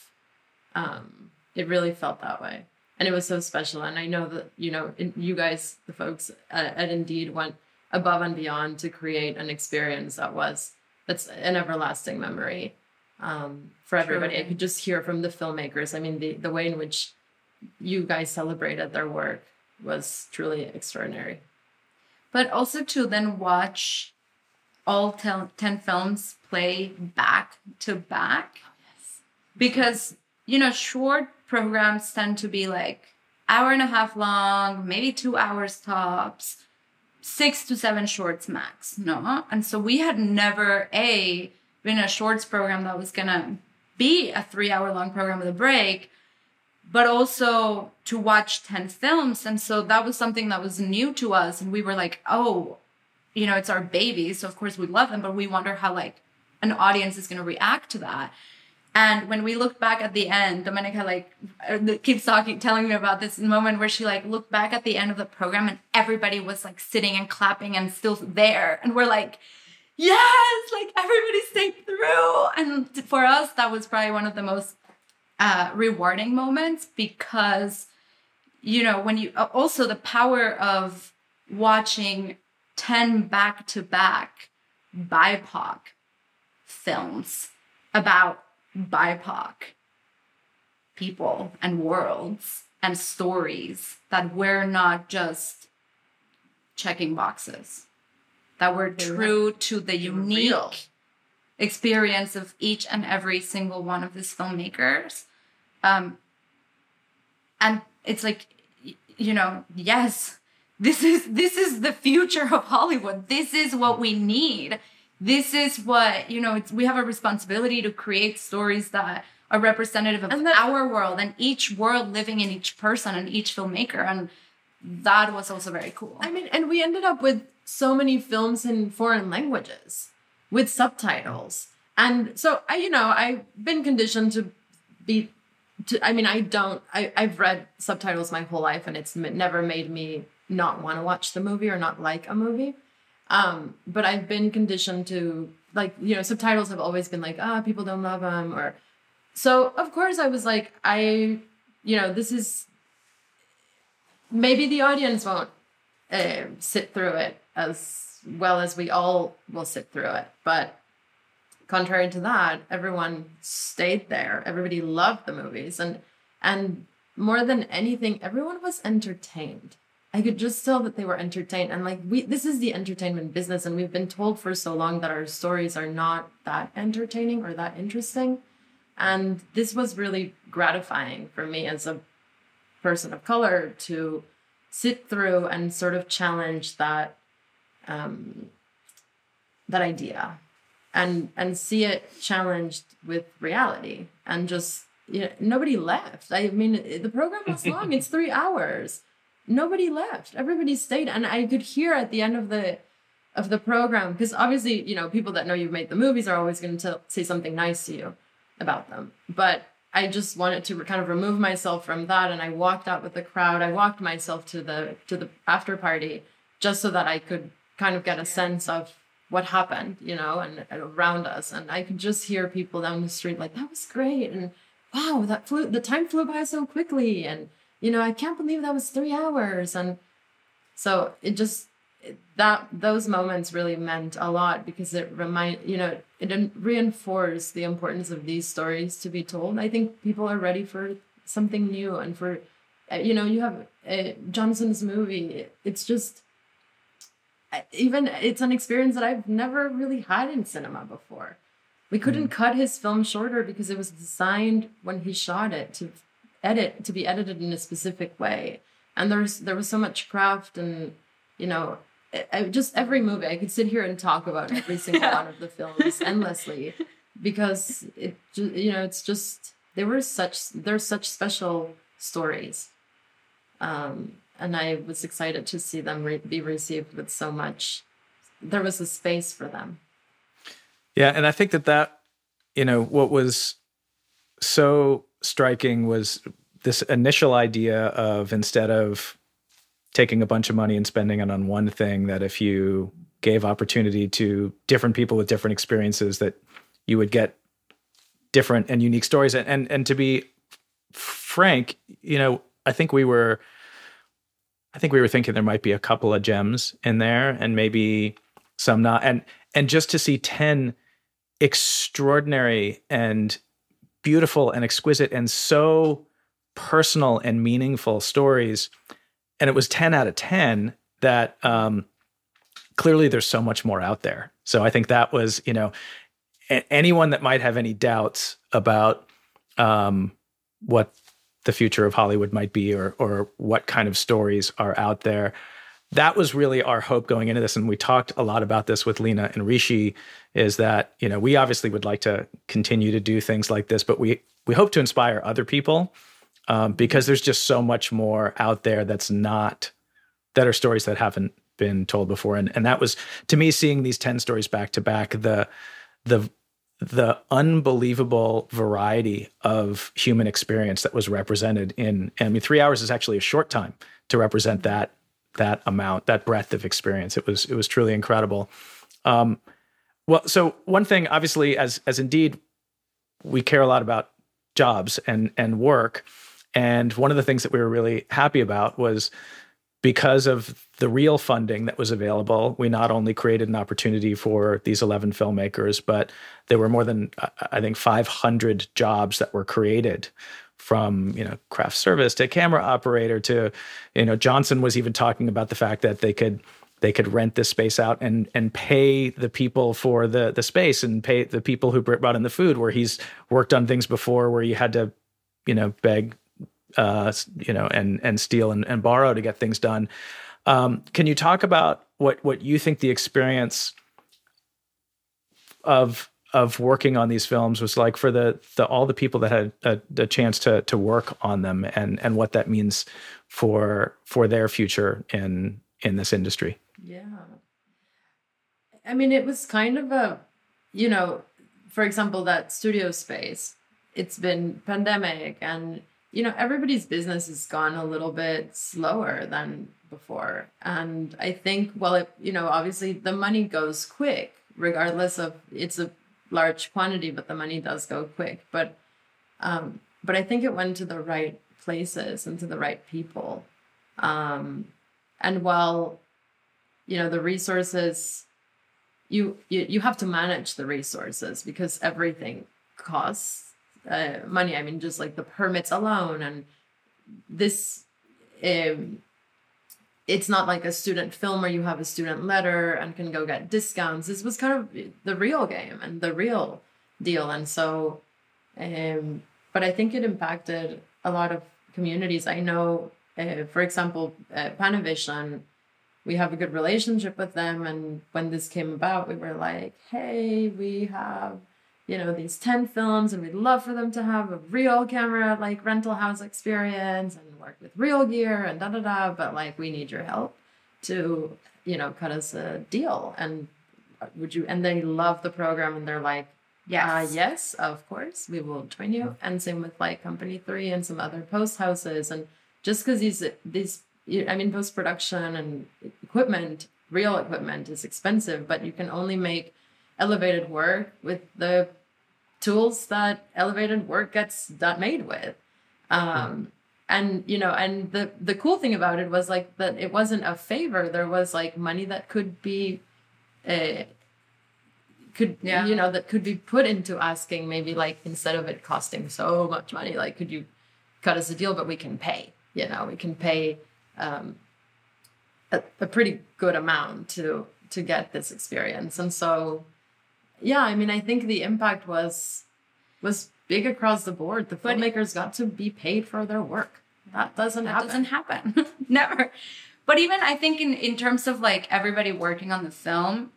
Um, it really felt that way. And it was so special. And I know that, you know, you guys, the folks at, at Indeed, went above and beyond to create an experience that was, that's an everlasting memory um, for everybody. Truly. I could just hear from the filmmakers. I mean, the, the way in which you guys celebrated their work was truly extraordinary. But also to then watch all ten, 10 films play back to back. Oh, yes. Because, you know, short programs tend to be like hour and a half long, maybe two hours tops, six to seven shorts max. No. And so we had never, A, been a shorts program that was going to be a three hour long program with a break, but also to watch 10 films. And so that was something that was new to us. And we were like, oh, you know, it's our babies. So of course we love them, but we wonder how like an audience is going to react to that. And when we looked back at the end, Domenica like uh, keeps talking, telling me about this moment where she like looked back at the end of the program and everybody was like sitting and clapping and still there. And we're like, yes, like everybody stayed through. And for us, that was probably one of the most uh, rewarding moments because, you know, when you also the power of watching 10 back to back BIPOC films about BIPOC people and worlds and stories that we're not just checking boxes, that we're true to the unique real. experience of each and every single one of these filmmakers. Um, and it's like, you know, yes, this is this is the future of Hollywood. This is what we need. this is what you know. It's, we have a responsibility to create stories that are representative of that- our world and each world living in each person and each filmmaker, and that was also very cool. I mean, and we ended up with so many films in foreign languages with subtitles. And so I, you know, I've been conditioned to be to I mean, I don't I I've read subtitles my whole life and it's never made me not want to watch the movie or not like a movie. Um, but I've been conditioned to like, you know, subtitles have always been like, ah, people don't love them or so of course I was like, I you know, this is maybe the audience won't uh, sit through it as well as we all will sit through it. But contrary to that, everyone stayed there. Everybody loved the movies, and and more than anything, everyone was entertained. I could just tell that they were entertained, and like we, this is the entertainment business, and we've been told for so long that our stories are not that entertaining or that interesting, and this was really gratifying for me as a person of color to sit through and sort of challenge that um, that idea and and see it challenged with reality and just you know, nobody left. I mean the program was long. It's three hours nobody left. Everybody stayed. And i could hear at the end of the of the program because obviously you know people that know you've made the movies are always going to say something nice to you about them. But i just wanted to kind of remove myself from that and i walked out with the crowd. I walked myself to the to the after party just so that i could kind of get a sense of what happened you know and, and around us. And i could just hear people down the street like that was great and wow that flew the time flew by so quickly and you know i can't believe that was three hours. And so it just that those moments really meant a lot because it remind you know it reinforced the importance of these stories to be told. I think people are ready for something new and for uh, you know you have uh, johnson's movie. It's just even it's an experience that i've never really had in cinema before. We couldn't cut his film shorter because it was designed when he shot it to edit to be edited in a specific way. And there's there was so much craft and you know I, I- just every movie i could sit here and talk about every single one of the films endlessly because it ju- you know it's just they were such they're such special stories. Um and i was excited to see them re- be received with so much there was a space for them. Yeah, and I think that that you know what was so striking was this initial idea of instead of taking a bunch of money and spending it on one thing that if you gave opportunity to different people with different experiences that you would get different and unique stories. And and, and to be frank you know i think we were i think we were thinking there might be a couple of gems in there and maybe some not. And and just to see 10 extraordinary and beautiful and exquisite and so personal and meaningful stories. And it was 10 out of 10 that um clearly there's so much more out there. So i think that was you know a- anyone that might have any doubts about um what the future of hollywood might be or or what kind of stories are out there that was really our hope going into this and we talked a lot about this with lena and rishi is that you know we obviously would like to continue to do things like this but we we hope to inspire other people um, because there's just so much more out there that's not that are stories that haven't been told before. And and that was to me seeing these 10 stories back to back the the the unbelievable variety of human experience that was represented in I mean 3 hours is actually a short time to represent that that amount that breadth of experience. It was it was truly incredible. Um well so one thing obviously as as indeed we care a lot about jobs and and work. And one of the things that we were really happy about was because of the real funding that was available, we not only created an opportunity for these 11 filmmakers, but there were more than, I think, 500 jobs that were created from, you know, craft service to camera operator to, you know, Johnson was even talking about the fact that they could they could rent this space out and and pay the people for the the space and pay the people who brought in the food where he's worked on things before where you had to you know beg uh, you know, and and steal and, and borrow to get things done. Um, can you talk about what what you think the experience of of working on these films was like for the, the all the people that had a, a, chance to to work on them and and what that means for for their future in in this industry. Yeah. I mean, it was kind of a, you know, for example, that studio space. It's been pandemic, and you know, everybody's business has gone a little bit slower than before. And I think, well, it, you know, obviously the money goes quick, regardless of it's a large quantity, but the money does go quick. But um, but I think it went to the right places and to the right people. Um, and while you know the resources, you you you have to manage the resources because everything costs uh, money. I mean, just like the permits alone, and this. Um, it's not like a student film where you have a student letter and can go get discounts. This was kind of the real game and the real deal. And so, um, but I think it impacted a lot of communities. I know, uh, for example, uh, Panavision, we have a good relationship with them. And when this came about, we were like, hey, we have you know these 10 films and we'd love for them to have a real camera like rental house experience and with real gear and da da da but like we need your help to you know cut us a deal. And would you and they love the program and they're like yeah uh, yes of course we will join you. And same with like company three and some other post houses. And just because these these i mean post production and equipment real equipment is expensive but you can only make elevated work with the tools that elevated work gets done made with. Um and you know and the the cool thing about it was like that it wasn't a favor. There was like money that could be uh, could yeah. you know that could be put into asking maybe like instead of it costing so much money like could you cut us a deal? But we can pay you know we can pay um a, a pretty good amount to to get this experience. And so yeah, I mean, I think the impact was was big across the board. The filmmakers got to be paid for their work. That doesn't that happen. doesn't happen. Never. But even I think in, in terms of like everybody working on the film,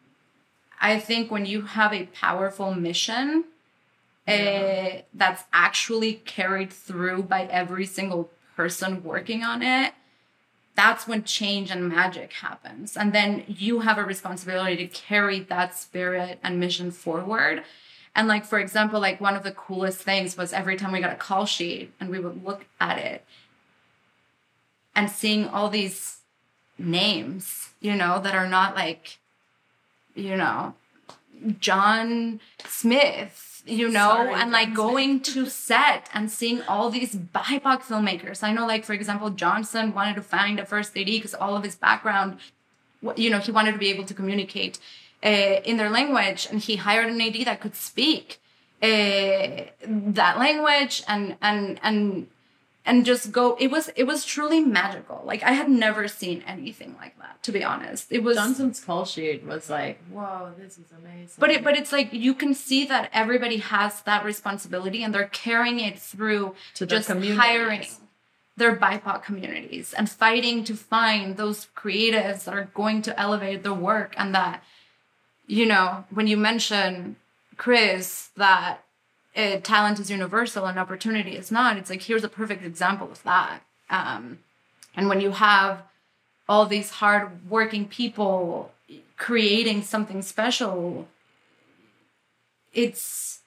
I think when you have a powerful mission yeah. uh, that's actually carried through by every single person working on it, that's when change and magic happens. And then you have a responsibility to carry that spirit and mission forward. And like, for example, like one of the coolest things was every time we got a call sheet and we would look at it and seeing all these names, you know, that are not like, you know, John Smith you know, Sorry, and like going to set and seeing all these BIPOC filmmakers. I know, like, for example, Johnson wanted to find a first AD because all of his background, you know, he wanted to be able to communicate uh, in their language, and he hired an AD that could speak uh, that language and and and and just go it was it was truly magical. Like i had never seen anything like that to be honest. It was johnson's call sheet was like whoa this is amazing. But it but it's like you can see that everybody has that responsibility and they're carrying it through to just hiring their bipoc communities and fighting to find those creatives that are going to elevate their work and that you know when you mention chris that uh, talent is universal and opportunity is not. It's like here's a perfect example of that. Um, and when you have all these hard working people creating something special, it's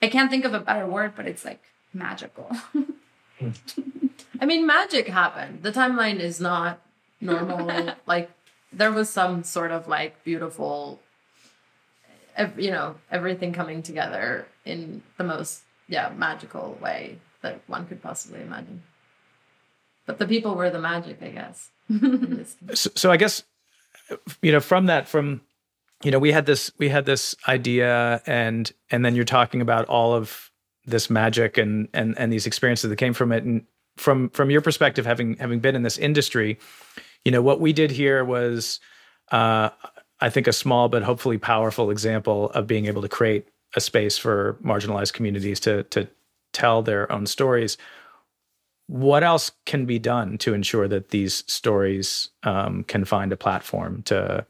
I can't think of a better word, but it's like magical. I mean, magic happened. The timeline is not normal. like there was some sort of like beautiful you know everything coming together in the most yeah magical way that one could possibly imagine. But the people were the magic i guess. So, so i guess you know from that from you know we had this we had this idea and and then you're talking about all of this magic and and and these experiences that came from it. And from from your perspective having having been in this industry you know what we did here was uh I think a small but hopefully powerful example of being able to create a space for marginalized communities to to tell their own stories. What else can be done to ensure that these stories um, can find a platform to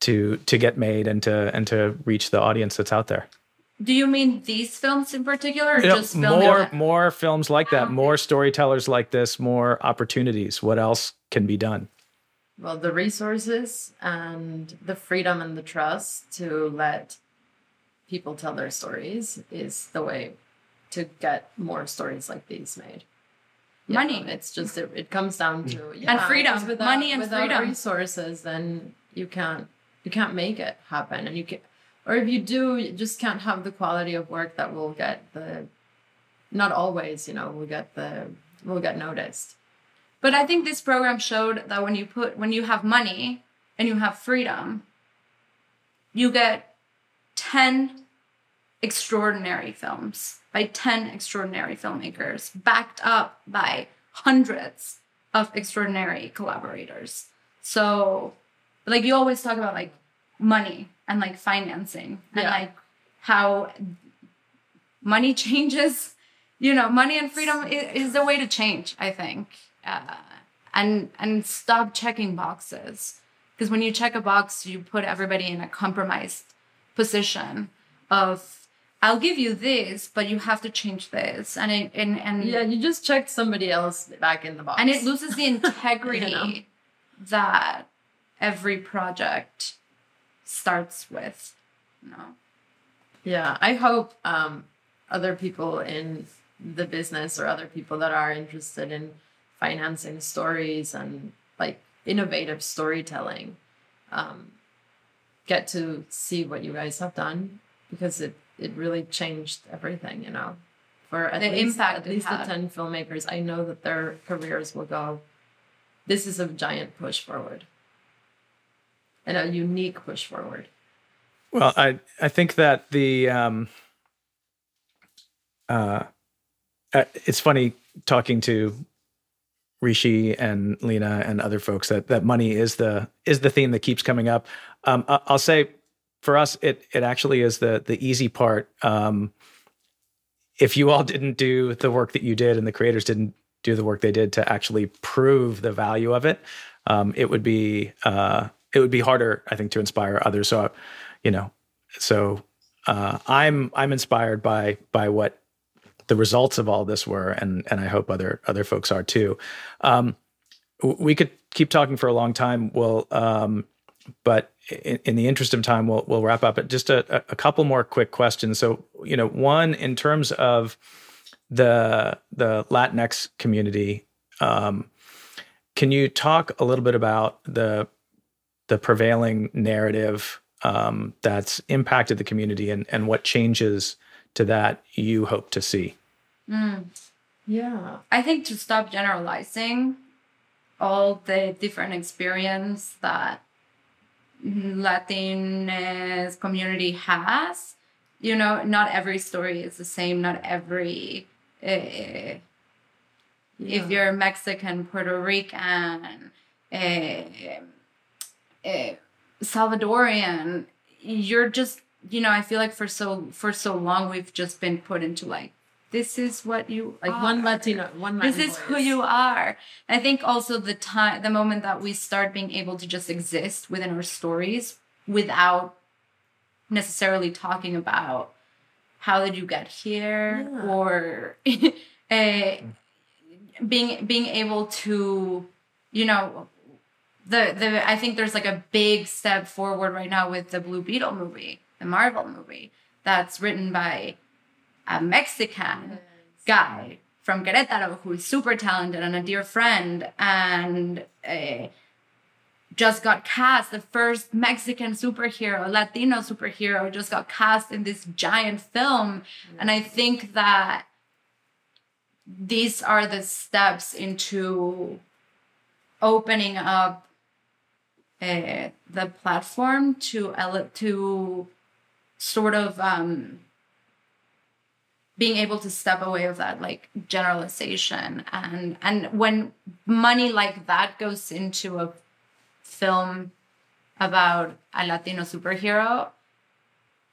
to to get made and to and to reach the audience that's out there. Do you mean these films in particular, or You know, just more more films like that, more storytellers like this, more opportunities. What else can be done? well the resources and the freedom and the trust to let people tell their stories is the way to get more stories like these made You Money. know, it's just it, it comes down mm. to And freedom. without, Money and without freedom. resources then you can't you can't make it happen and you can or if you do you just can't have the quality of work that will get the not always you know will get the will get noticed But I think this program showed that when you put when you have money and you have freedom, you get 10 extraordinary films by 10 extraordinary filmmakers backed up by hundreds of extraordinary collaborators. So like you always talk about like money and like financing and Yeah. like how money changes you know money and freedom is, is the way to change i think uh, and and stop checking boxes. Because when you check a box you put everybody in a compromised position of i'll give you this but you have to change this. And it, and and yeah you just checked somebody else back in the box. And it loses the integrity know? that every project starts with you know? Yeah, I hope um, other people in the business or other people that are interested in financing stories and like innovative storytelling um, get to see what you guys have done because it it really changed everything. You know, for at The least impact at it least the ten filmmakers, I know that their careers will go. This is a giant push forward, and a unique push forward. Well, I I think that the um, uh, uh, it's funny talking to Rishi and Lena and other folks that that money is the is the theme that keeps coming up. Um, I'll say for us, it it actually is the the easy part. Um, if you all didn't do the work that you did and the creators didn't do the work they did to actually prove the value of it, um, it would be uh, it would be harder, I think, to inspire others. So, you know, so uh, I'm I'm inspired by by what the results of all this were, and and I hope other other folks are too. Um, we could keep talking for a long time. We'll, um, but in, in the interest of time, we'll we'll wrap up. But just a, a couple more quick questions. So, you know, one in terms of the the Latinx community. Um, can you talk a little bit about the the prevailing narrative um, that's impacted the community and, and what changes to that you hope to see? Mm. Yeah. I think to stop generalizing all the different experience that Latinx community has, you know, not every story is the same. Not every, uh, if you're Mexican, Puerto Rican, uh, uh, Salvadorian, you're just, you know, I feel like for so for so long we've just been put into like this is what you like one. Latino, one Latin This is who you are. I think also the time, the moment that we start being able to just exist within our stories without necessarily talking about how did you get here Yeah. or uh, being being able to, you know, the the I think there's like a big step forward right now with the Blue Beetle movie, the Marvel movie, that's written by a Mexican guy from Querétaro who is super talented and a dear friend and uh, just got cast the first Mexican superhero, Latino superhero just got cast in this giant film. And I think that these are the steps into opening up uh, the platform to to sort of um, being able to step away of that like generalization. And and when money like that goes into a film about a latino superhero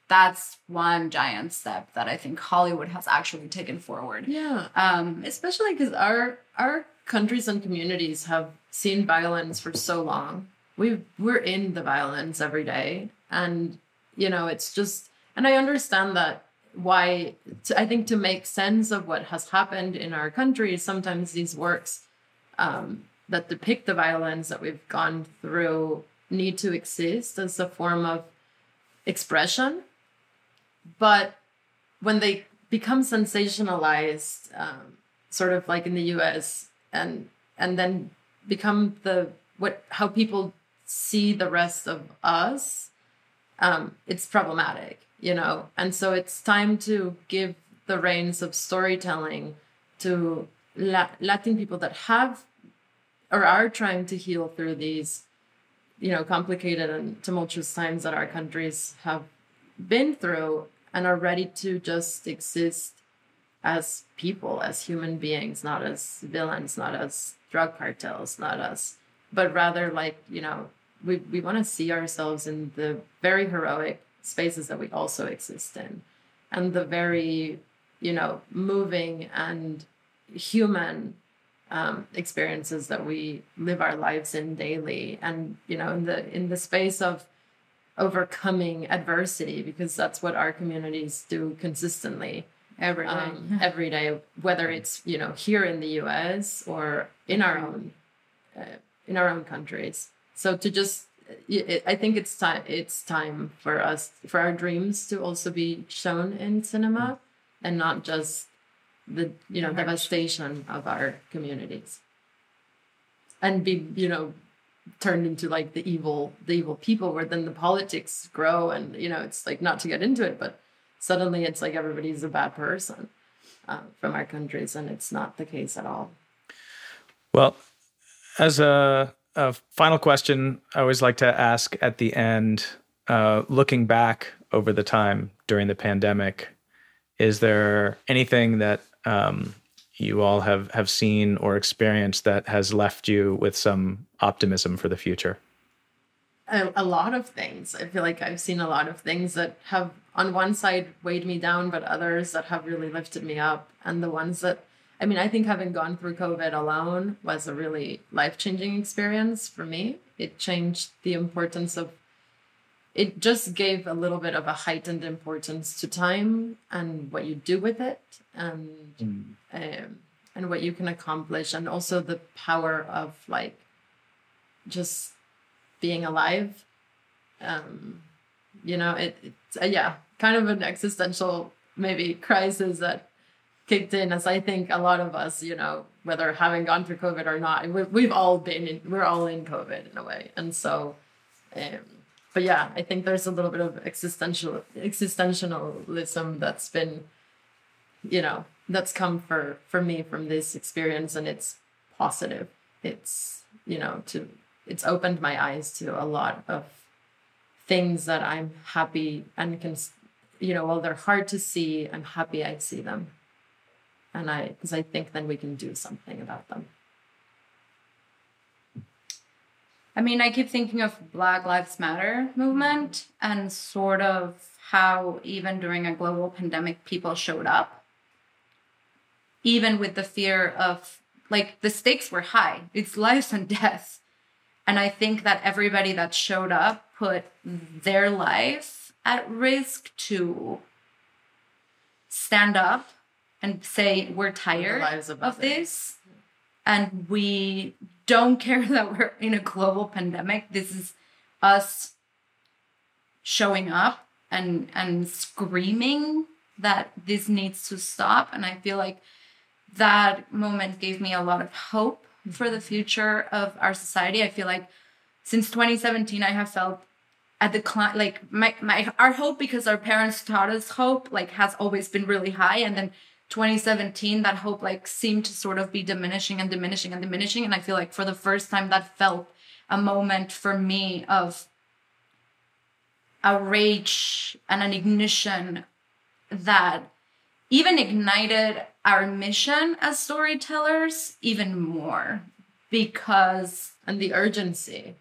that's one giant step that i think hollywood has actually taken forward. Yeah. um Especially because our our countries and communities have seen violence for so long, we we're in the violence every day. And you know it's just and i understand that why i think to make sense of what has happened in our country sometimes these works um, that depict the violence that we've gone through need to exist as a form of expression. But when they become sensationalized um, sort of like in the us and and then become the what how people see the rest of us um, it's problematic you know? And so it's time to give the reins of storytelling to La- latin people that have or are trying to heal through these you know complicated and tumultuous times that our countries have been through and are ready to just exist as people as human beings not as villains not as drug cartels not as but rather like you know we, we want to see ourselves in the very heroic spaces that we also exist in. And the very you know moving and human um, experiences that we live our lives in daily. And you know in the in the space of overcoming adversity because that's what our communities do consistently every day. um, every day whether it's you know here in the us or in our own uh, in our own countries. So to just it, i think it's time it's time for us for our dreams to also be shown in cinema and not just the you know devastation of our communities. And be you know turned into like the evil the evil people where then the politics grow and you know it's like not to get into it but suddenly it's like everybody's a bad person uh, from our countries and it's not the case at all. Well, as a, a final question, I always like to ask at the end uh, looking back over the time during the pandemic, is there anything that um, you all have, have seen or experienced that has left you with some optimism for the future? a, a lot of things. I feel like I've seen a lot of things that have, on one side, weighed me down, but others that have really lifted me up. And the ones that, I mean, I think having gone through COVID alone was a really life changing experience for me. It changed the importance of, it just gave a little bit of a heightened importance to time and what you do with it and, um, and what you can accomplish, and also the power of like just being alive um you know it, it's uh, yeah kind of an existential maybe crisis that kicked in as i think a lot of us you know whether having gone through covid or not we, we've all been in we're all in covid in a way. And so um but yeah i think there's a little bit of existential existentialism that's been you know that's come for for me from this experience and it's positive. It's you know to it's opened my eyes to a lot of things that i'm happy and can you know while they're hard to see. I'm happy i see them and i because i think then we can do something about them I mean, I keep thinking of Black Lives Matter movement and sort of how even during a global pandemic people showed up. Even with the fear of like the stakes were high. It's lives and death. And I think that everybody that showed up put their life at risk to stand up and say we're tired of this and we don't care that we're in a global pandemic. This is us showing up and and screaming that this needs to stop. And i feel like that moment gave me a lot of hope for the future of our society. I feel like since 2017 i have felt a decline like my, my our hope because our parents taught us hope like has always been really high. And then 2017 that hope like seemed to sort of be diminishing and diminishing and diminishing. And i feel like for the first time that felt a moment for me of a rage and an ignition that even ignited our mission as storytellers even more because and the urgency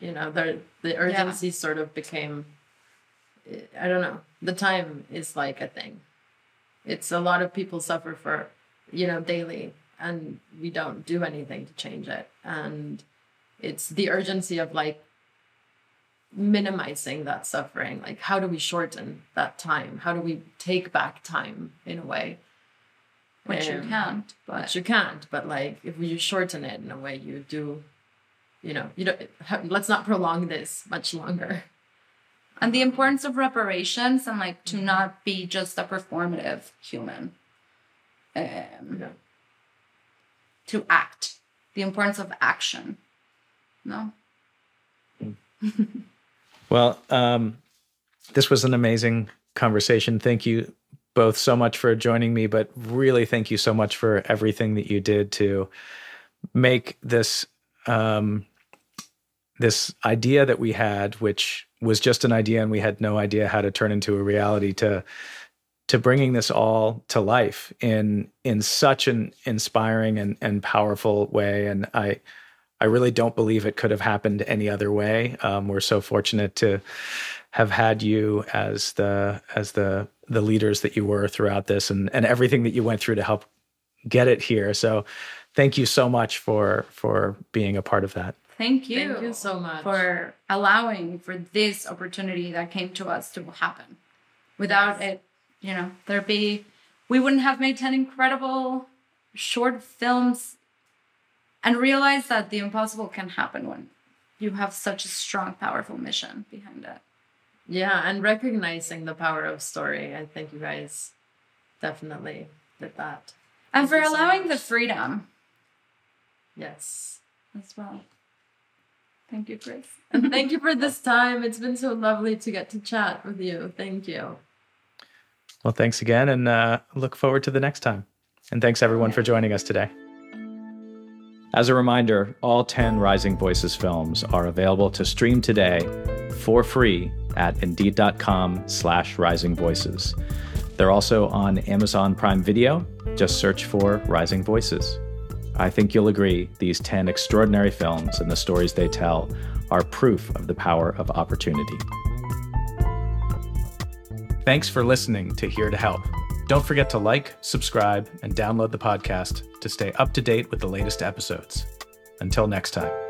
you know the the urgency sort of became i don't know the time is like a thing it's a lot of people suffer for you know daily and we don't do anything to change it. And it's the urgency of like minimizing that suffering. Like how do we shorten that time? How do we take back time in a way? Which um, you can't but which you can't but like if you shorten it in a way you do you know you don't let's not prolong this much longer and the importance of reparations and like to not be just a performative human. Um, yeah. to act. The importance of action. No? Well um, this was an amazing conversation. Thank you both so much for joining me but really thank you so much for everything that you did to make this um, this idea that we had which was just an idea and we had no idea how to turn into a reality to to bringing this all to life in in such an inspiring and and powerful way. And i i really don't believe it could have happened any other way. Um, we're so fortunate to have had you as the as the the leaders that you were throughout this and and everything that you went through to help get it here. So thank you so much for for being a part of that Thank you. Thank you so much for allowing for this opportunity that came to us to happen. Without yes. it, you know, there'd be we wouldn't have made 10 incredible short films and realize that the impossible can happen when you have such a strong powerful mission behind it. Yeah, and recognizing the power of story. I think you guys definitely did that. And Thank for allowing so the freedom. Yes. As well. Thank you, Chris. and thank you for this time. It's been so lovely to get to chat with you. Thank you. Well, thanks again, and uh, look forward to the next time. And thanks everyone for joining us today. As a reminder, all 10 Rising Voices films are available to stream today for free at indeed.com slash rising voices. They're also on Amazon Prime Video. Just search for Rising Voices. I think you'll agree these 10 extraordinary films and the stories they tell are proof of the power of opportunity. Thanks for listening to Here to Help. Don't forget to like, subscribe, and download the podcast to stay up to date with the latest episodes. Until next time.